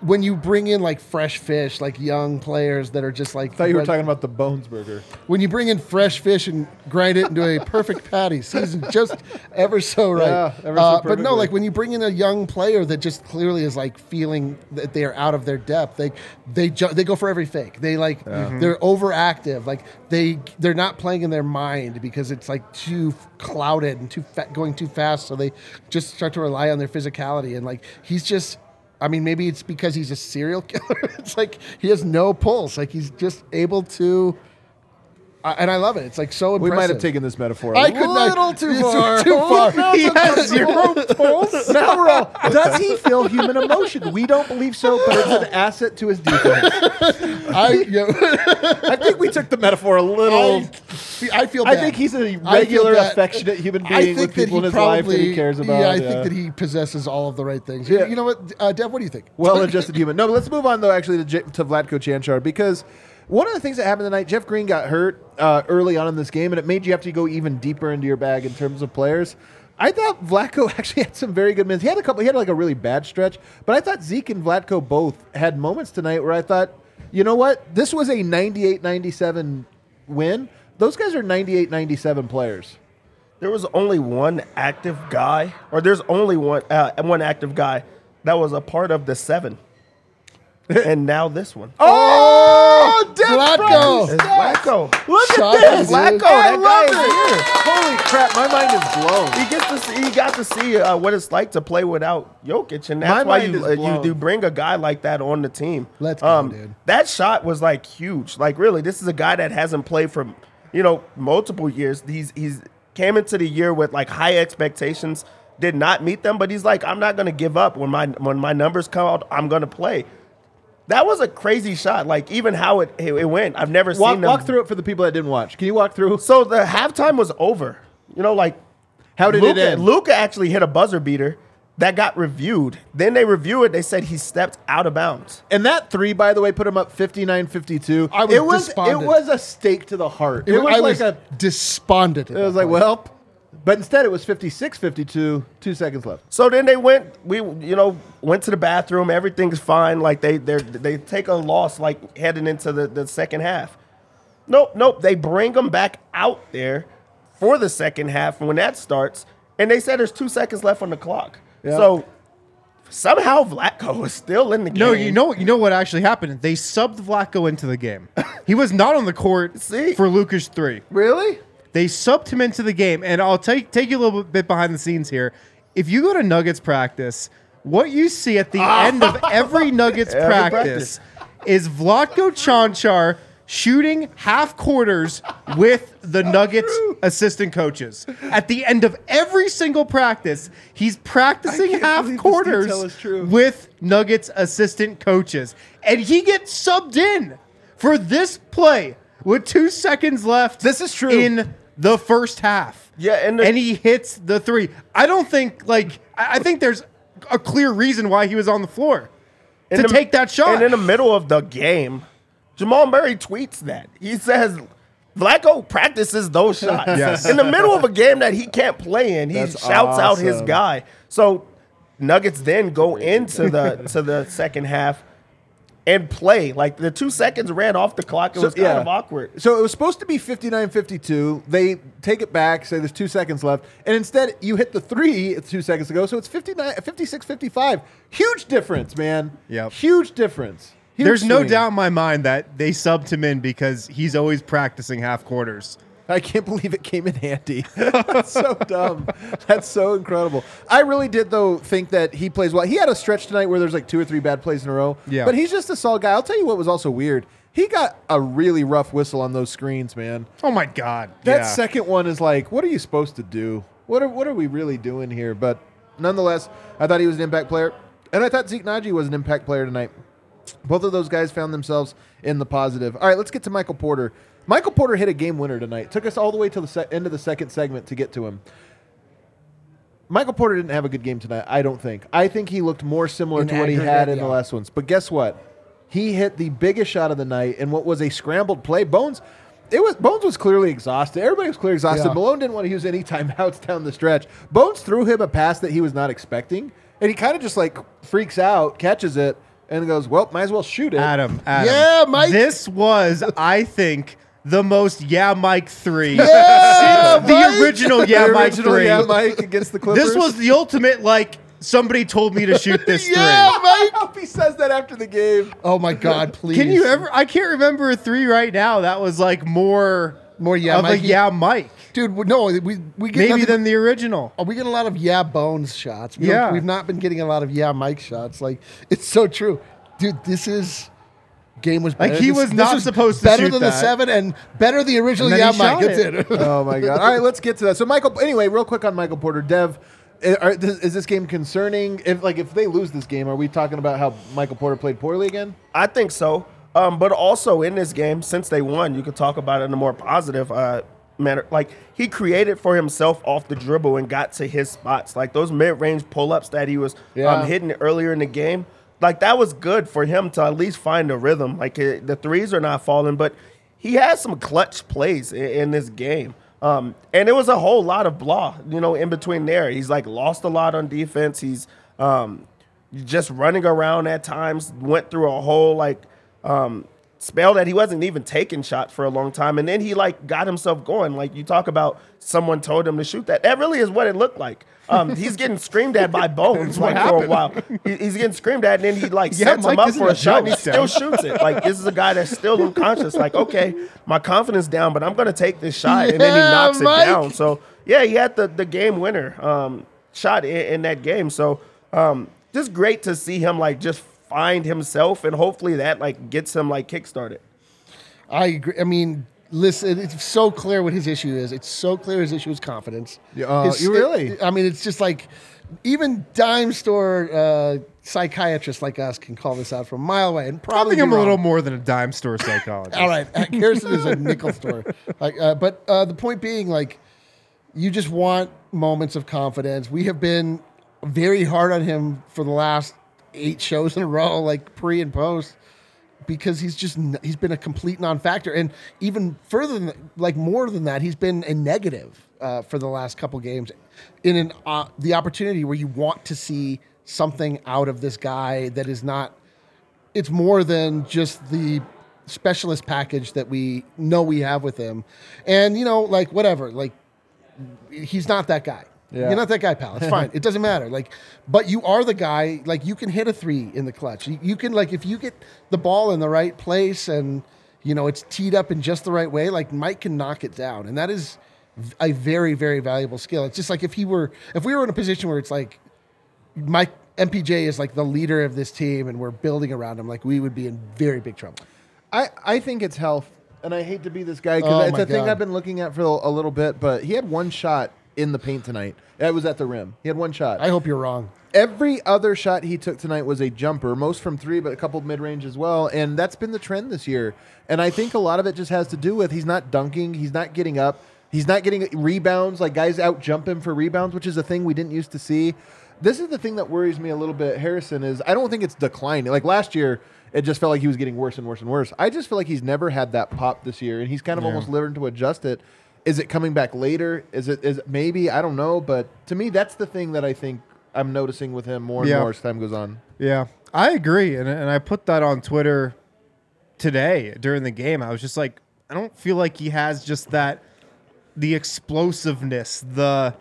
when you bring in like fresh fish, like young players that are just like. I thought you were talking about the Bones Burger. when you bring in fresh fish and grind it into a perfect patty, seasoned just ever so right. Yeah, ever so Uh, but no, perfectly. like when you bring in a young player that just clearly is like feeling that they are out of their depth, they they ju- they go for every fake. They like they're overactive. Like they they're not playing in their mind because it's like too clouded and too fa- going too fast. So they just start to rely on their physicality and like he's just. I mean, maybe it's because he's a serial killer. it's like he has no pulse. Like he's just able to I and I love it. It's like so impressive. We might have taken this metaphor a I could not- little too it's far. too far. he has zero pulse. now we're all, does he feel human emotion? We don't believe so, but it's an asset to his defense. I, you I think we took the metaphor a little. I, I feel. I bad. think he's a feel regular, bad. affectionate human I being think with that people in he his life that he probably- cares about. Yeah, I think that he possesses all of the right things. Yeah. You know what, uh, Dev? What do you think? well-adjusted human. No, but let's move on though. Actually, to, J- to Vlatko Cancar because one of the things that happened tonight, Jeff Green got hurt uh, early on in this game, and it made you have to go even deeper into your bag in terms of players. I thought Vlatko actually had some very good minutes. He had a couple. He had like a really bad stretch, but I thought Zeke and Vlatko both had moments tonight where I thought, you know what, this was a 98-97 win. Those guys are 98-97 players. There was only one active guy, or there's only one uh, one active guy that was a part of the seven. And now this one. Oh, Dev Flacco. Bryce. It's Flacco. Look Shocking, at this. dude. Flacco, I that love guy is it. here. Holy crap, my mind is blown. He gets to see, he got to see uh, what it's like to play without Jokic, and that's My why you uh, you do bring a guy like that on the team. Um, Let's go, dude. That shot was like huge. Like really, this is a guy that hasn't played for you know multiple years. He's he's came into the year with like high expectations, did not meet them, but he's like, I'm not gonna give up when my when my numbers come out. I'm gonna play. That was a crazy shot. Like even how it it, it went. I've never Walk, seen them. walk through it for the people that didn't watch. Can you walk through? So the halftime was over. You know, like How did Luka, it end? Luka actually hit a buzzer beater that got reviewed. Then they review it. They said he stepped out of bounds. And that three, by the way, put him up 59-52. I was it was despondent. it was a stake to the heart. It, was I like was a despondent. it was like, point. well, but instead it was 56-52, two seconds left. So then they went. We you know went to the bathroom. Everything's fine. Like they they they take a loss like heading into the, the second half. Nope, nope. They bring them back out there for the second half when that starts, and they said there's two seconds left on the clock. Yeah. So somehow Vlatko was still in the game. No, you know you know what actually happened. They subbed Vlatko into the game. He was not on the court See? for Luka's three. Really? They subbed him into the game, and I'll take take you a little bit behind the scenes here. If you go to Nuggets practice, what you see at the ah. end of every Nuggets Every practice, is Vlatko Cancar shooting half quarters with the Nuggets assistant coaches. At the end of every single practice, he's practicing can't half believe this quarters is true. with Nuggets assistant coaches. And he gets subbed in for this play with two seconds left. This is true. In the first half. Yeah, and the- and he hits the three. I don't think like I I think there's a clear reason why he was on the floor to the- take that shot. And in the middle of the game, Jamal Murray tweets that. He says Vlatko practices those shots. Yes. In the middle of a game that he can't play in, he That's shouts out his guy. So Nuggets then go into the to the second half and play. Like the two seconds ran off the clock. It was kind of awkward. So it was supposed to be 59-52. They take it back, say there's two seconds left, and instead you hit the three two seconds ago, so it's 59, 56-55. Huge difference, man. Yep. Huge difference. Huge There's no doubt in my mind that they subbed him in because he's always practicing half quarters. I can't believe it came in handy. That's so dumb. That's so incredible. I really did though think that he plays well. He had a stretch tonight where there's like two or three bad plays in a row. Yeah. But he's just a solid guy. I'll tell you what was also weird. He got a really rough whistle on those screens, man. Oh my god. That yeah. second one is like, what are you supposed to do? What are what are we really doing here? But nonetheless, I thought he was an impact player, and I thought Zeke Nnaji was an impact player tonight. Both of those guys found themselves in the positive. All right, let's get to Michael Porter. Michael Porter hit a game winner tonight. Took us all the way to the se- end of the second segment to get to him. Michael Porter didn't have a good game tonight. I don't think. I think he looked more similar In to what he had in the last ones. But guess what? He hit the biggest shot of the night in what was a scrambled play. Bones, it was Bones was clearly exhausted. Everybody was clearly exhausted. Yeah. Malone didn't want to use any timeouts down the stretch. Bones threw him a pass that he was not expecting, and he kind of just like freaks out, catches it, and goes, "Well, might as well shoot it." Adam, Adam. Yeah, Mike. This was, I think, the most yeah Mike three. Yeah, the Mike. original yeah The Mike original three. Yeah, Mike against the Clippers. this was the ultimate like somebody told me to shoot this Yeah, three. I hope he says that after the game. Oh my God, please. Can you ever? I can't remember a three right now that was like more More yeah, of a yeah Mike. dude? No, we we get Maybe than the original. Oh, we get a lot of yeah bones shots. We Yeah. we've not been getting a lot of yeah Mike shots. Like it's so true, dude. This is game was Like, he This- was this not was supposed to be better shoot than the seven and better the original yeah Mike. That's it. it. Oh my god! All right, let's get to that. So Michael, anyway, real quick on Michael Porter, Dev. uh, Are, is this game concerning? If like if they lose this game, are we talking about how Michael Porter played poorly again? I think so. Um, but also in this game, since they won, you could talk about it in a more positive uh, manner. Like he created for himself off the dribble and got to his spots. Like those mid-range pull-ups that he was Yeah. um, hitting earlier in the game. Like that was good for him to at least find a rhythm. Like uh, the threes are not falling, but he has some clutch plays in, in this game. Um, and it was a whole lot of blah, you know, in between there. He's like lost a lot on defense. He's um, just running around at times. Went through a whole like um, spell that he wasn't even taking shots for a long time, and then he like got himself going. Like you talk about, someone told him to shoot that. That really is what it looked like. Um, he's getting screamed at by Bones like for a while. He- he's getting screamed at, and then he like Yeah, sets Mike him up for a shot, and he still shoots it. Like this is a guy that's still unconscious. Like okay, my confidence down, but I'm gonna take this shot, and then he knocks Mike. it down. So yeah, he had the the game winner um, shot in, in that game. So um, just great to see him like just find himself, and hopefully that like gets him like kickstarted. I agree. I mean, listen, it's so clear what his issue is. It's so clear his issue is confidence. Yeah, uh, His- you really? I mean, it's just like even dime store uh, psychiatrists like us can call this out from a mile away and I probably. think I'm a little more than a dime store psychologist. All right, Harrison is a nickel store. Like, uh, but uh, the point being, like, you just want moments of confidence. We have been very hard on him for the last eight shows in a row, like pre and post, because he's just he's been a complete non-factor, and even further than like more than that, he's been a negative uh, for the last couple games. In an uh, the opportunity where you want to see something out of this guy that is not it's more than just the specialist package that we know we have with him. And you know, like whatever, like he's not that guy. Yeah. You're not that guy, pal. It's fine. it doesn't matter. Like, but you are the guy. Like, you can hit a three in the clutch. You, you can like if you get the ball in the right place and you know it's teed up in just the right way. Like Mike can knock it down, and that is a very very valuable skill. It's just like if he were if we were in a position where it's like Mike MPJ is like the leader of this team, and we're building around him. Like we would be in very big trouble. I, I think it's health, and I hate to be this guy Oh, because it's my a thing I've been looking at for a little bit. But he had one shot in the paint tonight. That was at the rim. He had one shot. I hope you're wrong. Every other shot he took tonight was a jumper, most from three, but a couple mid range as well. And that's been the trend this year. And I think a lot of it just has to do with he's not dunking, he's not getting up, he's not getting rebounds. Like guys out jump him for rebounds, which is a thing we didn't used to see. This is the thing that worries me a little bit, Harrison, is I don't think it's declining. Like last year, it just felt like he was getting worse and worse and worse. I just feel like he's never had that pop this year, and he's kind of almost learned to adjust it. Is it coming back later? Is it is it maybe I don't know, but to me that's the thing that I think I'm noticing with him more and Yeah. more as time goes on. Yeah, I agree, and and I put that on Twitter today during the game. I was just like, I don't feel like he has just that the explosiveness, the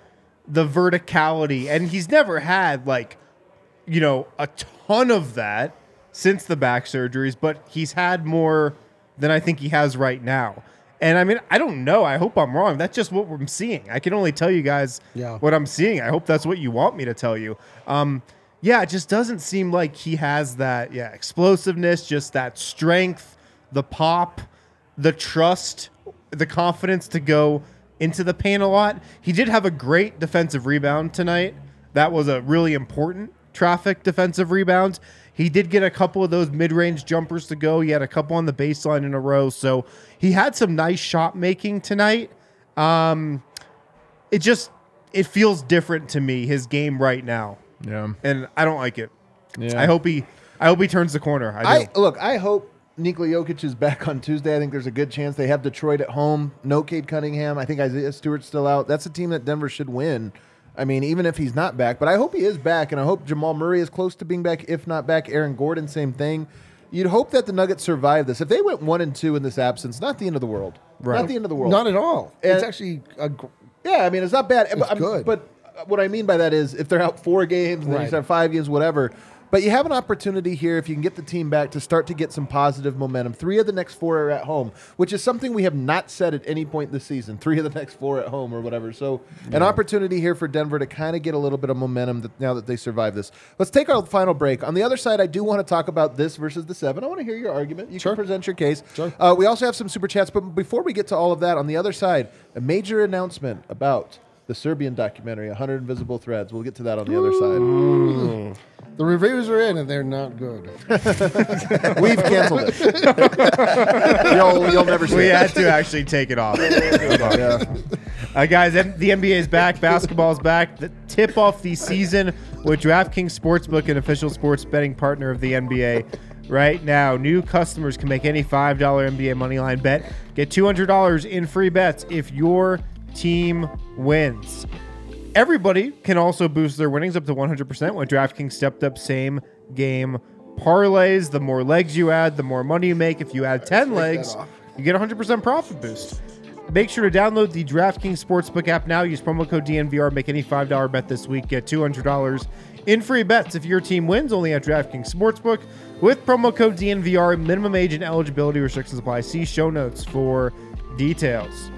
the verticality, and he's never had like you know a ton of that since the back surgeries, but he's had more than I think he has right now. And I mean, I don't know. I hope I'm wrong. That's just what I'm seeing. I can only tell you guys Yeah. what I'm seeing. I hope that's what you want me to tell you. Um, yeah, it just doesn't seem like he has that, yeah, explosiveness, just that strength, the pop, the trust, the confidence to go into the paint a lot. He did have a great defensive rebound tonight. That was a really important traffic defensive rebound. He did get a couple of those mid-range jumpers to go. He had a couple on the baseline in a row. So he had some nice shot making tonight. Um, it just it feels different to me his game right now, Yeah. and I don't like it. Yeah. I hope he I hope he turns the corner. I. I look. I hope Nikola Jokic is back on Tuesday. I think there's a good chance they have Detroit at home. No Cade Cunningham. I think Isaiah Stewart's still out. That's a team that Denver should win. I mean, even if he's not back, but I hope he is back, and I hope Jamal Murray is close to being back. If not back, Aaron Gordon, same thing. You'd hope that the Nuggets survive this. If they went one and two in this absence, not the end of the world. Right. Not the end of the world. Not at all. it's actually a, Yeah, I mean it's not bad. but, good. But uh, what I mean by that is if they're out four games and then you Right. start five games, whatever. But you have an opportunity here if you can get the team back to start to get some positive momentum. Three of the next four are at home, which is something we have not said at any point this season. Three of the next four at home or whatever. So an opportunity here for Denver to kind of get a little bit of momentum that, now that they survive this. Let's take our final break. On the other side, I do want to talk about this versus the seven. I want to hear your argument. You Sure. can present your case. Sure. Uh, we also have some super chats, but before we get to all of that, on the other side, a major announcement about the Serbian documentary, 100 Invisible Threads. We'll get to that on the other side. the reviews are in and they're not good. We've canceled it. you'll, you'll never see we it. had to actually take it off. Yeah. Uh, guys, M- the NBA is back. Basketball is back. The tip off the season with DraftKings Sportsbook, an official sports betting partner of the NBA. Right now, new customers can make any $5 NBA moneyline bet. Get $200 in free bets if your team wins. Everybody can also boost their winnings up to 100% when DraftKings stepped up same game parlays, the more legs you add, the more money you make. If you add 10 legs, you get 100% profit boost. Make sure to download the DraftKings Sportsbook app now. Use promo code DNVR. Make any $5 bet this week. Get $200 in free bets if your team wins only at DraftKings Sportsbook. With promo code DNVR, minimum age and eligibility restrictions apply. See show notes for details.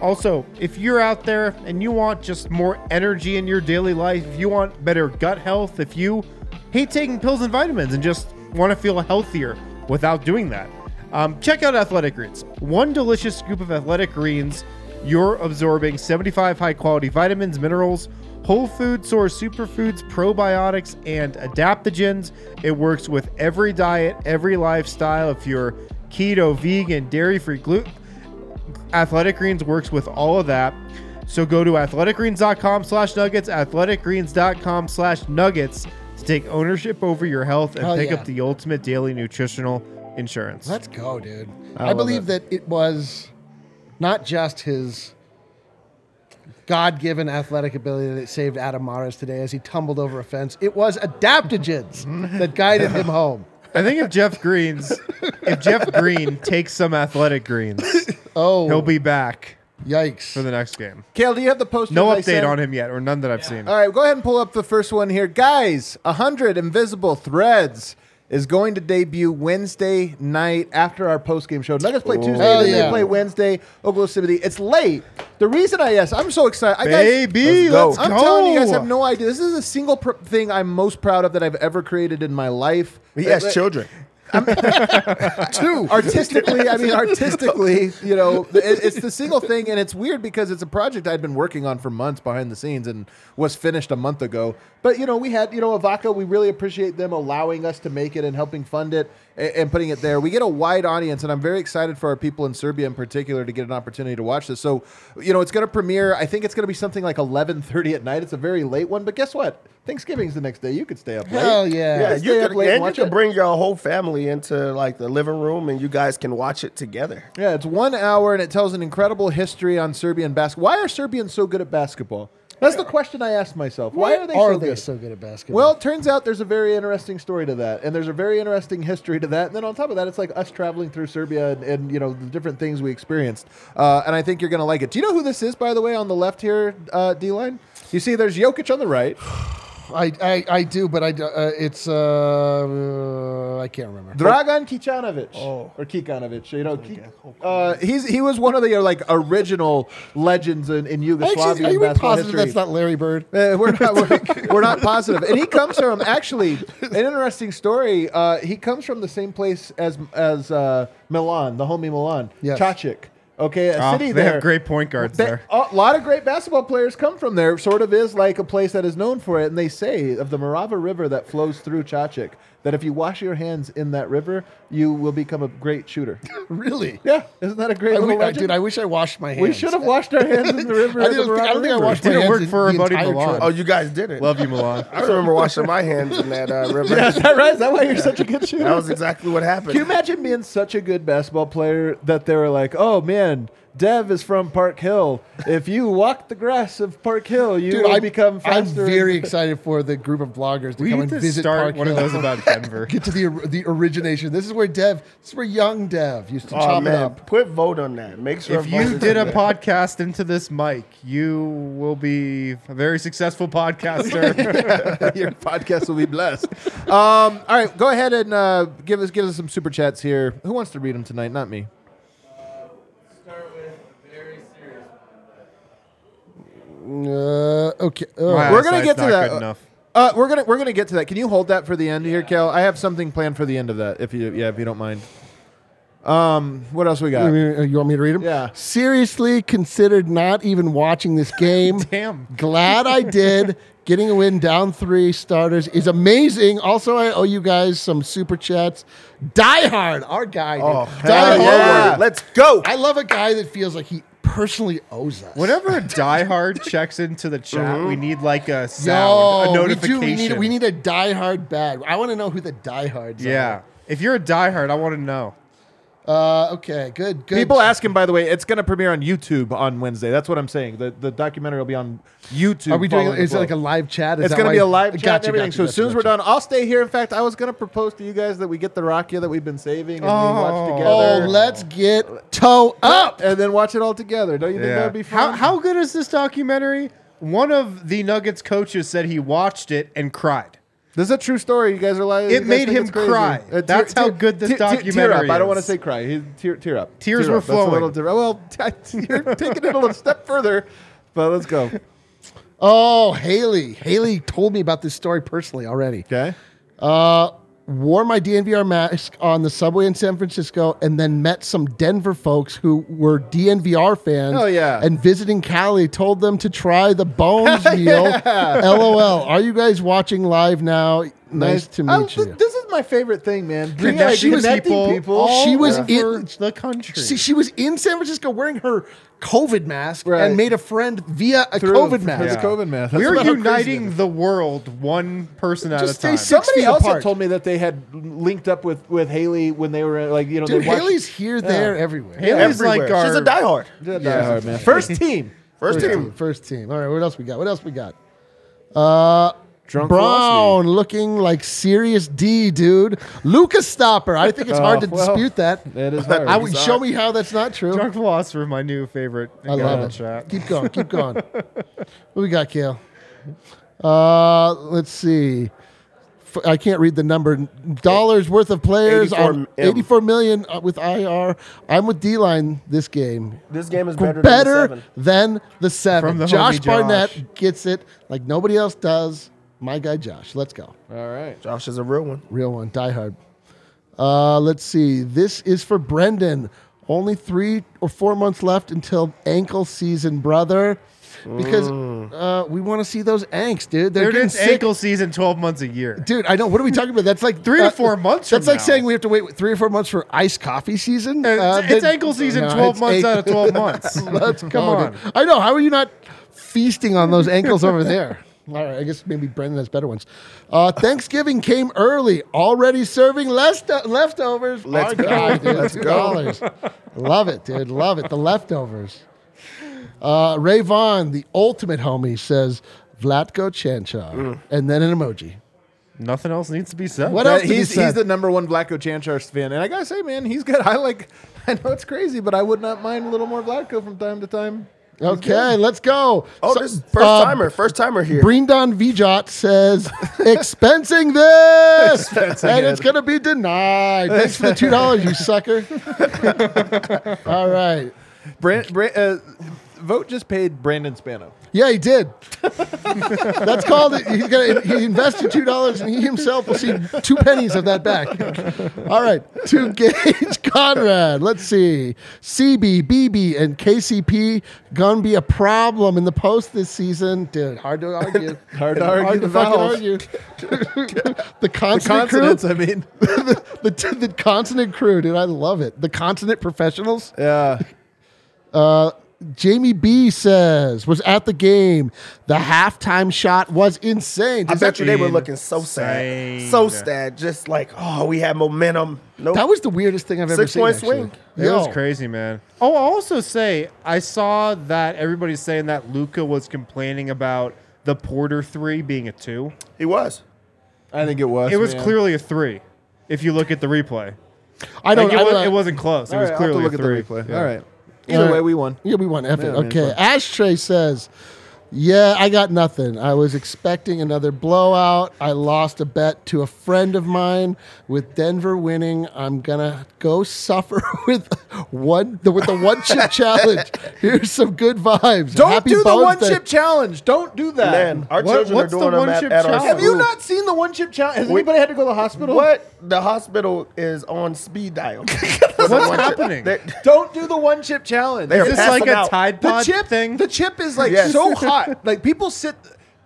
Also, if you're out there and you want just more energy in your daily life, if you want better gut health, if you hate taking pills and vitamins and just want to feel healthier without doing that, um, check out Athletic Greens. One delicious scoop of Athletic Greens, you're absorbing 75 high quality vitamins, minerals, whole food source superfoods, probiotics, and adaptogens. It works with every diet, every lifestyle. If you're keto, vegan, dairy free, gluten, Athletic Greens works with all of that. So go to athleticgreens.com slash nuggets, athleticgreens.com slash nuggets to take ownership over your health and Hell pick yeah. up the ultimate daily nutritional insurance. Let's go, dude. I I, believe that it was not just his God-given athletic ability that saved Adam Mares today as he tumbled over a fence. It was adaptogens that guided him home. I think if Jeff Greens, if Jeff Green takes some athletic greens, Oh, he'll be back yikes! for the next game. Kale, do you have the poster? No update on him yet, or none that I've seen. All right, go ahead and pull up the first one here. Guys, 100 Invisible Threads is going to debut Wednesday night after our post-game show. Nuggets play Tuesday, then they play Wednesday, Oklahoma City. It's late. The reason I asked, I'm so excited. I, guys, Baby, let's let's go. I'm go. telling you guys have no idea. This is the single pr- thing I'm most proud of that I've ever created in my life. He has Uh, children. Two. artistically, I mean, artistically, you know, it, it's the single thing, and it's weird because it's a project I'd been working on for months behind the scenes and was finished a month ago. But you know, we had, you know, Avaca. We really appreciate them allowing us to make it and helping fund it and, and putting it there. We get a wide audience, and I'm very excited for our people in Serbia in particular to get an opportunity to watch this. So, you know, it's going to premiere. I think it's going to be something like 11:30 at night. It's a very late one, but guess what? Thanksgiving's the next day. You could stay up late. Hell yeah! Yeah, stay you up could, late and and you watch could it. bring your whole family into like the living room, and you guys can watch it together. Yeah, it's one hour and it tells an incredible history on Serbian basketball. Why are Serbians so good at basketball? That's the question I asked myself. Why, are they are so they good? so good at basketball? well, it turns out there's a very interesting story to that, and there's a very interesting history to that. And then on top of that, it's like us traveling through Serbia and, and you know the different things we experienced. Uh, and I think you're going to like it. Do you know who this is, by the way, on the left here, uh, D line? You see, there's Jokic on the right. I, I I do, but I uh, it's uh, I can't remember. Dragan Kicanovic or Kikanovic, you know, Ki- uh, he's he was one of the uh, like original legends in, in Yugoslavia. Actually, are you basketball positive history. that's not Larry Bird? Uh, we're not we're, we're not positive, and he comes from actually an interesting story. Uh, he comes from the same place as as uh, Milan, the homie Milan, Yes. Čačak. Okay, a Oh, city they there. have great point guards They- there. A lot of great basketball players come from there. Sort of is like a place that is known for it. And they say of the Morava River that flows through Čačak that if you wash your hands in that river, you will become a great shooter. Really? Yeah, isn't that a great I, little wi- I- legend? dude, I wish I washed my hands. we should have washed our hands in the river. I didn't think- I don't think I washed my Didn't hands work in for our the buddy entire Milan. trip. Oh, you guys did it. Love you, Milan. I remember washing my hands in that uh, river. Yeah, is that right? Is that why you're such a good shooter? That was exactly what happened. Can you imagine being such a good basketball player that they were like, "Oh man, Dev is from Park Hill. If you walk the grass of Park Hill, you Dude, will I'm, become I'm very excited for the group of bloggers to We come and to visit start Park one of those about Denver. Get to the the origination. This is where Dev. This is where young Dev used to Oh chop it up. put vote on that. Make sure. If you did a on podcast into this mic, you will be a very successful podcaster. Your podcast will be blessed. Um, all right, go ahead and uh, give us give us some super chats here. Who wants to read them tonight? Not me. Uh, okay. My We're gonna eyesight's get to not that. Good enough. Uh, we're gonna we're gonna get to that. Can you hold that for the end here, Kel? I have something planned for the end of that. If you yeah, if you don't mind. Um, what else we got? You you want me to read them? Yeah. Seriously considered not even watching this game. Damn. Glad I did. Getting a win down three starters is amazing. Also, I owe you guys some super chats. Die Hard, our guy. Dude. Oh, Die Hard. yeah. Let's go. I love a guy that feels like he personally owes us. Whenever a diehard checks into the chat, we mm-hmm. need like a Yo, sound, a we, notification. do, we, need, we need a Die Hard bad. I want to know who the Die Hards are. yeah. If you're a diehard, I want to know. Uh, okay, good, good. People asking, by the way, it's going to premiere on YouTube on Wednesday. That's what I'm saying. The the documentary will be on YouTube. Are we doing? following Is it like a live chat? Is It's going to be a live chat Gotcha, and everything. gotcha, so as gotcha, soon as we're done, I'll stay here. In fact, I was going to propose to you guys that we get the Rakia that we've been saving and we Oh. watch Oh, together. let's get toe up. and then watch it all together. Don't you think that would be How fun? how good is this documentary? One of the Nuggets coaches said he watched it and cried. This is a true story. You guys are like It made him cry. That's how good this Tear up. documentary I don't want to say cry. He, tear, tear up. Tears Tear were up. Flowing. little. Well, you're taking it a little step further, but let's go. Oh, Haley. Haley told me about this story personally already. Okay. Uh, wore my DNVR mask on the subway in San Francisco and then met some Denver folks who were DNVR fans. Oh, yeah. And visiting Cali told them to try the Bones meal. LOL. Are you guys watching live now? Nice to um, meet I- you. th- This is my favorite thing, man. Bring, Connecting like, she was connecting people, people. all She was over in- the country. See, she was in San Francisco wearing her COVID mask Right. and made a friend via a Through- COVID through mask. the COVID mask. That's We're about how crazy it uniting the world one person at a time. stay Somebody else apart. had told me that they had linked up with, with Haley when they were like you know Dude, they watched, Haley's here, there, everywhere. Haley's Everywhere. like our She's a diehard. Yeah, die hard, man. First team. First, First team. team. First team. All right, what else we got? What else we got? Uh, Drunk Brown philosophy. looking like serious D, dude. Lucas Stopper. I think it's hard to Oh, well, dispute that. It is hard. I would show me how that's not true. Drunk Philosopher, my new favorite. I love it. Chat. Keep going. Keep going. what we got, Kale? Uh, let's see. F- I can't read the number. Dollars worth of players 84 on M. 84 million uh, with IR. I'm with D line this game. This game is better, better than the seven. than the seven. From the Josh homie Barnett Josh. gets it like nobody else does. My guy Josh. Let's go. All right. Josh is a real one. Real one. Die hard. Uh, let's see. This is for Brendan. Only three or four months left until ankle season, brother. Because uh, we want to see those anks, dude. They're Dude, getting it's sick. ankle season 12 months a year. Dude, I know. What are we talking about? That's like Three to uh, four months That's from like now. saying we have to wait three or four months for iced coffee season. It's, Uh, it's then- ankle season No, 12 it's months eight- out of 12 months. Let's Come go, on. dude. I know. How are you not feasting on those ankles over there? All right, I guess maybe Brendan has better ones. Uh, Thanksgiving came early, already serving less leftovers. Let's Our go. guy, dude, Let's two go. Love it, dude. Love it. The leftovers. Uh, Ray Vaughn, the ultimate homie, says Vlatko Cancar, Mm. and then an emoji. Nothing else needs to be said. What else he's, say? he's the number one Vlatko Cancar fan, and I gotta say, man, he's good. I like. I know it's crazy, but I would not mind a little more Vlatko from time to time. He's Okay, let's go. Oh, So- this is first uh, timer. First timer here. Brindon Vijot says, expensing this, Expensing and it. it's going to be denied. Thanks for the $2, you sucker. All right. Brand, Brand, uh, Vote just paid Brandon Spano. Yeah, he did. That's called it. He's gonna, he invested $2 and he himself will see two pennies of that back. All right. To Gage Conrad. Let's see. CB, BB, and KCP to be a problem in the post this season. Dude, hard to argue. Hard to argue Hard to the fucking argue. the The consonant crew. I mean. the, the, the consonant crew, dude. I love it. The consonant professionals. Yeah. Uh, Jamie B says was at the game. The halftime shot was insane. I bet you they were looking so sad. So sad. Just like, oh, we had momentum. Nope. that was the weirdest thing I've ever seen. Six point actually. swing. It Yo. was crazy, man. Oh, I'll also say I saw that everybody's saying that Luka was complaining about the Porter three being a two. he was. I think it was. It was man. clearly a three. If you look at the replay, I don't. Like, it, I was, don't it wasn't close. It was right, I'll have to clearly look a at three. the replay. Yeah. All right. Either All way, we won. Yeah, we won. F it. Yeah, I mean, okay. fuck. Ashtray says, "Yeah, I got nothing. I was expecting another blowout. I lost a bet to a friend of mine with Denver winning. I'm gonna go suffer with one the, with the one chip challenge. Here's some good vibes. Don't Happy do the one Day. chip challenge. Don't do that. Man, our What- children what's are the doing them one at, chip at our challenge? Have you not seen the one chip challenge? Has We- anybody had to go to the hospital? What? The hospital is on speed dial. What's happening? They- Don't do the one chip challenge. They're Is this passing like a out. Tide the Pod chip thing? The chip is like Yes. so hot. Like people sit,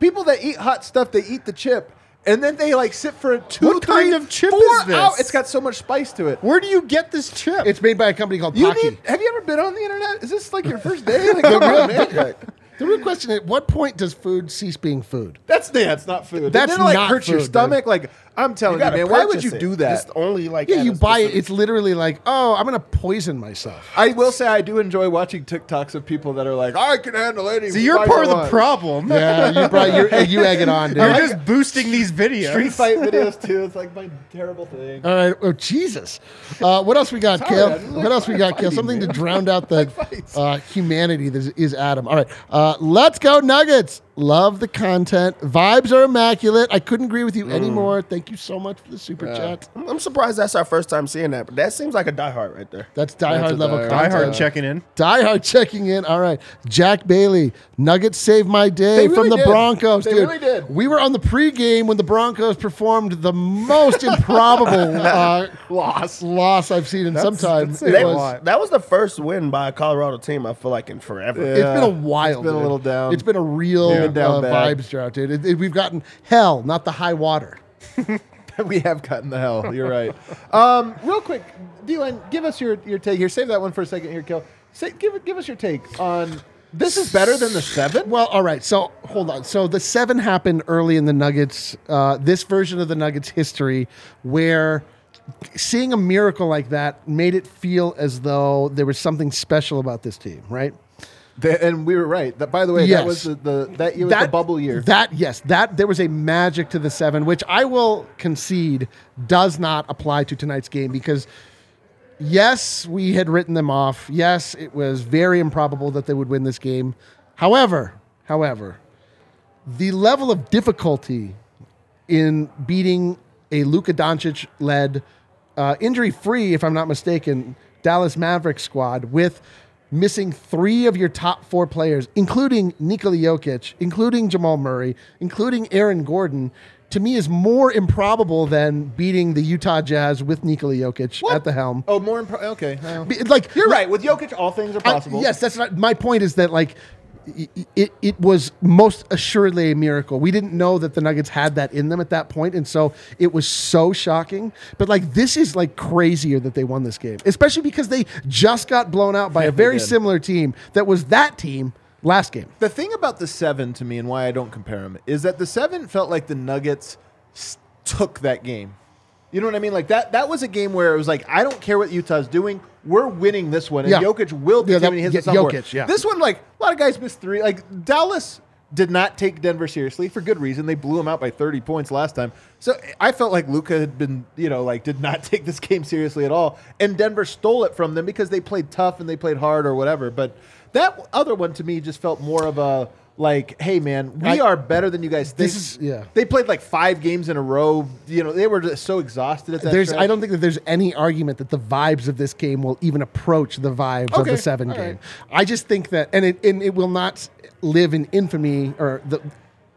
people that eat hot stuff, they eat the chip, and then they like sit for two, What kind three, of chip four is this? hours. It's got so much spice to it. Where do you get this chip? It's made by a company called You Paqui. need. Have you ever been on the internet? Is this like your first day? Like, come on, man. The real question: At what point does food cease being food? That's yeah, it's not food. That's it like not hurts your food, stomach. Like I'm telling you, gotta man, why would you it. do that? Just only like Yeah, you buy it. It's literally like, oh, I'm gonna poison myself. I will say I do enjoy watching TikToks of people that are like, I can handle anything. So you're part of the problem. Yeah, you brought you, you egg it on, dude. You're just boosting these videos. Street fight videos too. It's like my terrible thing. All right. Oh Jesus. Uh, what else we got, Sorry, Kale? I just like What else we got, Kale? fighting, Something to drown out the uh, humanity that is, is Adam. All right. Uh, let's go Nuggets. Love the content. Vibes are immaculate. I couldn't agree with you anymore. Thank you so much for the super chat. I'm I'm surprised that's our first time seeing that, but that seems like a diehard right there. That's diehard That's level diehard. content. Die Hard checking in. Die Hard checking in. All right. Jack Bailey. Nuggets saved my day They from the did. Broncos. They dude. really did. We were on the pregame when the Broncos performed the most improbable uh, Loss. loss I've seen in some time. that's It That was- that was the first win by a Colorado team, I feel like, in forever. Yeah. It's been a while. It's been a little down. It's been a real Yeah, down uh, bad. vibes drought, dude. It- it- we've gotten hell, not the high water. we have gotten the hell. You're right. Um, real quick, Dylan, give us your, your take here. Save that one for a second here, Kill. Say, give give us your take on this is better than the seven. Well, all right. So hold on. So the seven happened early in the Nuggets. Uh, this version of the Nuggets history, where seeing a miracle like that made it feel as though there was something special about this team, right? The- and we were right. That by the way, that was the, the that year was the bubble year. That yes, that there was a magic to the seven, which I will concede does not apply to tonight's game because yes, we had written them off. Yes, it was very improbable that they would win this game. However, however, the level of difficulty in beating a Luka Doncic led, uh, injury free, if I'm not mistaken, Dallas Mavericks squad with missing three of your top four players, including Nikola Jokic, including Jamal Murray, including Aaron Gordon, to me is more improbable than beating the Utah Jazz with Nikola Jokic What? at the helm. Oh, more impro- okay. Be- Like You're right. With Jokic, all things are I- possible. yes, that's not my point. Is that like i- i- it? It was most assuredly a miracle. We didn't know that the Nuggets had that in them at that point, and so it was so shocking. But like this is like crazier that they won this game, especially because they just got blown out by a very similar team that was that team last game. The thing about the seven to me and why I don't compare them is that the seven felt like the Nuggets took that game. You know what I mean? Like that. That was a game where it was like, I don't care what Utah's doing. We're winning this one, and Yeah. Jokic will be Yeah, continue that- to hit yeah, the. Jokic, yeah. This one, like a lot of guys missed three. Like Dallas did not take Denver seriously for good reason. They blew them out by 30 points last time. So I felt like Luka had been, you know, like did not take this game seriously at all. And Denver stole it from them because they played tough and they played hard or whatever. But that other one to me just felt more of a like, hey man, we I- are better than you guys think. This is- yeah. They played like five games in a row. You know, they were just so exhausted at that. There's, stretch. I don't think that there's any argument that the vibes of this game will even approach the vibes of the seven all game. right. I just think that, and it and it will not live in infamy or the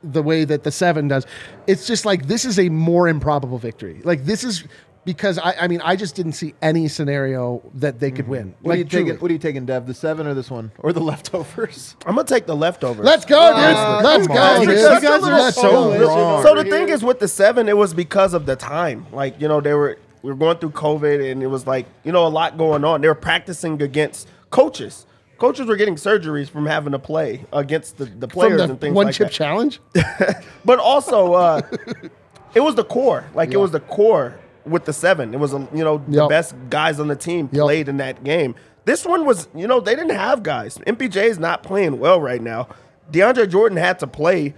the way that the seven does. It's just like this is a more improbable victory. Like this is because I, I mean I just didn't see any scenario that they could win. Mm-hmm. What are you truly. taking? What are you taking, Dev? The seven or this one or the leftovers? I'm gonna take the leftovers. Let's go, dude. Uh, Let's come go, on, dude. dude. You guys a are little so so wrong. So the thing is with the seven, it was because of the time. Like you know, they were we were going through COVID, and it was like you know a lot going on. They were practicing against coaches. Coaches were getting surgeries from having to play against the, the from players the and things like that. one like chip that. challenge. But also, uh, it was the core. Like Yeah. it was the core with the seven. It was um, you know the Yep. best guys on the team Yep. played in that game. This one was you know they didn't have guys. MPJ is not playing well right now. DeAndre Jordan had to play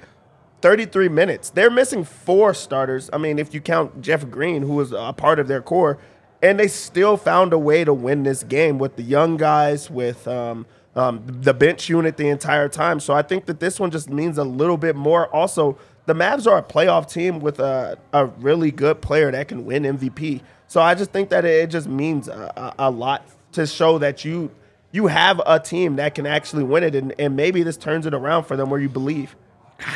33 minutes. They're missing four starters. I mean, if you count Jeff Green, who was a part of their core, and they still found a way to win this game with the young guys, with um, um, the bench unit the entire time. So I think that this one just means a little bit more. Also, the Mavs are a playoff team with a, a really good player that can win MVP. So I just think that it just means a, a, a lot to show that you you have a team that can actually win it, and, and maybe this turns it around for them where you believe.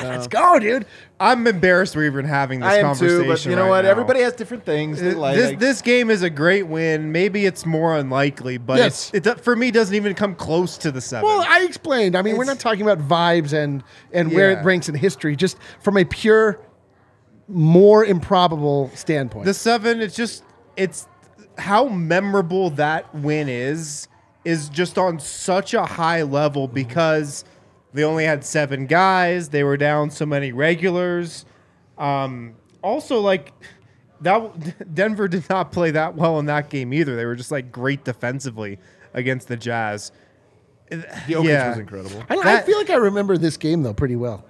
Let's go, dude. I'm embarrassed we're even having this I am conversation. too, but you know right what? now. Everybody has different things they like. this this game is a great win. Maybe it's more unlikely, but Yes. it's, it for me doesn't even come close to the seven. Well, I explained. I mean, we're not talking about vibes and and where it ranks in history, just from a pure, more improbable standpoint. the seven, it's just it's how memorable that win is is just on such a high level because They only had seven guys. They were down so many regulars. Um, also, like that, Denver did not play that well in that game either. They were just like great defensively against the Jazz. Jokic yeah. was incredible. I, I feel like I remember this game though pretty well.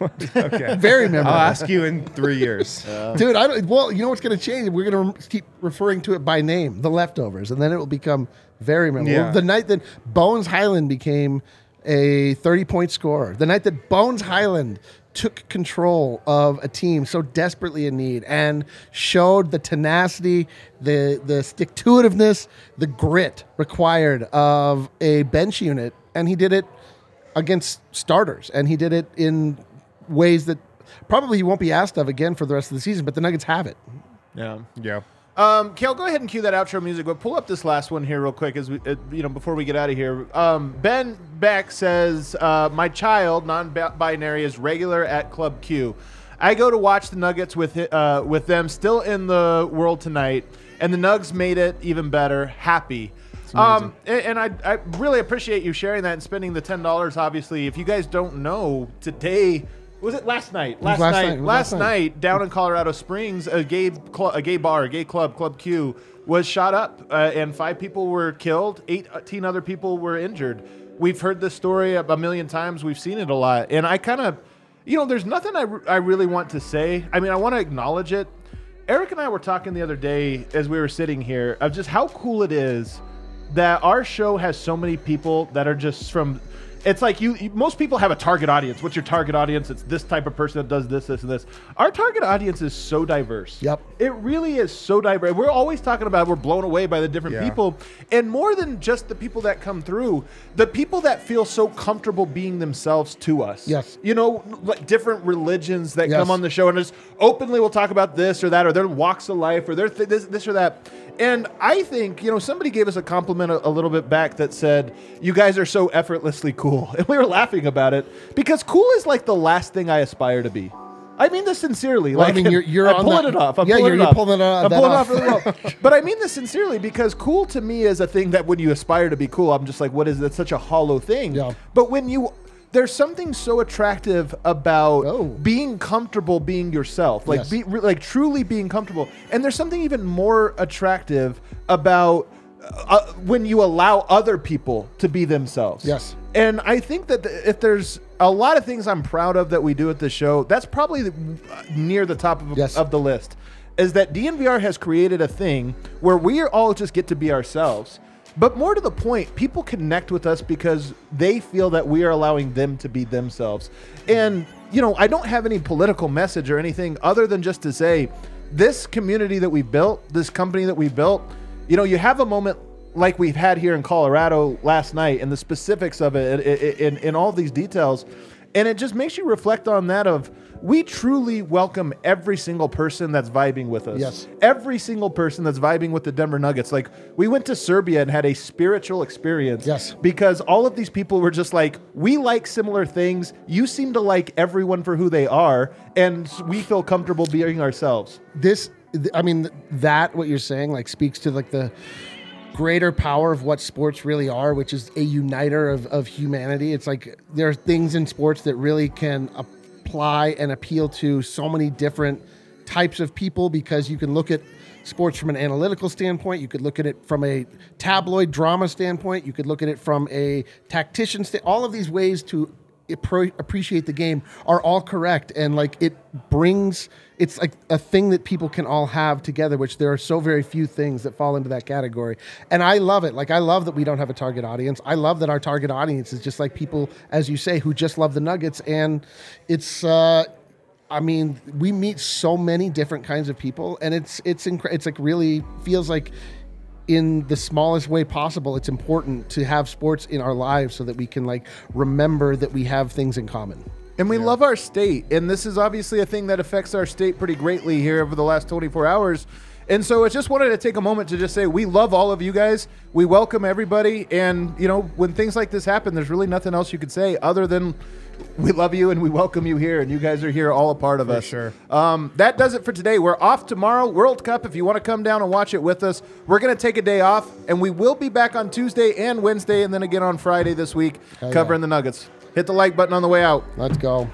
Okay. Very memorable. I'll ask you in three years. Dude, I don't, well, you know what's going to change? We're going to keep referring to it by name, the leftovers, and then it will become very memorable. Yeah. The night that Bones Hyland became a 30 point scorer, the night that Bones Hyland took control of a team so desperately in need and showed the tenacity, the the stick to itiveness, the grit required of a bench unit, and he did it against starters, and he did it in ways that probably he won't be asked of again for the rest of the season. But the Nuggets have it. Yeah. yeah. Um, Kale, go ahead and cue that outro music, but pull up this last one here real quick as we, uh, you know, before we get out of here. Um, ben Beck says, uh, "My child, non-binary, is regular at Club Q. I go to watch the Nuggets with uh, with them still in the world tonight, and the Nugs made it even better. Happy." Um, and I, I really appreciate you sharing that and spending the ten dollars. Obviously, if you guys don't know, today was it last night? Last, last night. night. Last last night night. down in Colorado Springs, a gay cl- a gay bar, a gay club, Club Q, was shot up, uh, and five people were killed. 18 other people were injured. We've heard this story a a million times. We've seen it a lot, and I kind of, you know, there's nothing I, re- I really want to say. I mean, I want to acknowledge it. Eric and I were talking the other day as we were sitting here of just how cool it is that our show has so many people that are just from it's like you, you- most people have a target audience what's your target audience it's this type of person that does this this and this our target audience is so diverse Yep. it really is so diverse we're always talking about we're blown away by the different Yeah. people and more than just the people that come through the people that feel so comfortable being themselves to us Yes. you know like different religions that Yes. come on the show and just openly will talk about this or that or their walks of life or their th- this, this or that and i think you know somebody gave us a compliment a, a little bit back that said you guys are so effortlessly cool and we were laughing about it because cool is like the last thing i aspire to be I mean this sincerely. Well, I mean, you're- you're I'm on pulling that- it off. I'm yeah, pulling you're- it you're off. pulling it, uh, I'm pulling it off. off really well. but I mean this sincerely because cool to me is a thing that when you aspire to be cool, I'm just like, what is that? Such a hollow thing. Yeah. But when you there's something so attractive about Oh. being comfortable being yourself, like Yes. be re- like truly being comfortable. And there's something even more attractive about uh, when you allow other people to be themselves. Yes. And I think that th- if there's a lot of things I'm proud of that we do at the show, that's probably the, uh, near the top of, Yes. of the list. Is that DNVR has created a thing where we all just get to be ourselves. But more to the point, people connect with us because they feel that we are allowing them to be themselves. And, you know, I don't have any political message or anything other than just to say this community that we built, this company that we built, you know, you have a moment like we've had here in Colorado last night and the specifics of it in, in, in all these details. And it just makes you reflect on that of we truly welcome every single person that's vibing with us. Yes. Every single person that's vibing with the Denver Nuggets. Like we went to Serbia and had a spiritual experience. Yes. Because all of these people were just like, we like similar things. You seem to like everyone for who they are, and we feel comfortable being ourselves. This, I mean, that what you're saying like speaks to like the greater power of what sports really are, which is a uniter of, of humanity. It's like there are things in sports that really can apply and appeal to so many different types of people because you can look at sports from an analytical standpoint, you could look at it from a tabloid drama standpoint, you could look at it from a tactician sta- all of these ways to appreciate the game are all correct. And like it brings it's like a thing that people can all have together which there are so very few things that fall into that category. And i love it. Like i love that we don't have a target audience. I love that our target audience is just like people as you say who just love the nuggets. And it's uh I mean, we meet so many different kinds of people, and it's it's incre- it's like really feels like in the smallest way possible. It's important to have sports in our lives so that we can like remember that we have things in common. And we love our state. And this is obviously a thing that affects our state pretty greatly here over the last 24 hours. And so I just wanted to take a moment to just say we love all of you guys. We welcome everybody. And, you know, when things like this happen, there's really nothing else you could say other than we love you and we welcome you here. And you guys are here all a part of us. sure. Um, that does it for today. We're off tomorrow, World Cup. If you want to come down and watch it with us, we're going to take a day off. And we will be back on Tuesday and Wednesday and then again on Friday this week yeah. covering the Nuggets. Hit the like button on the way out. Let's go.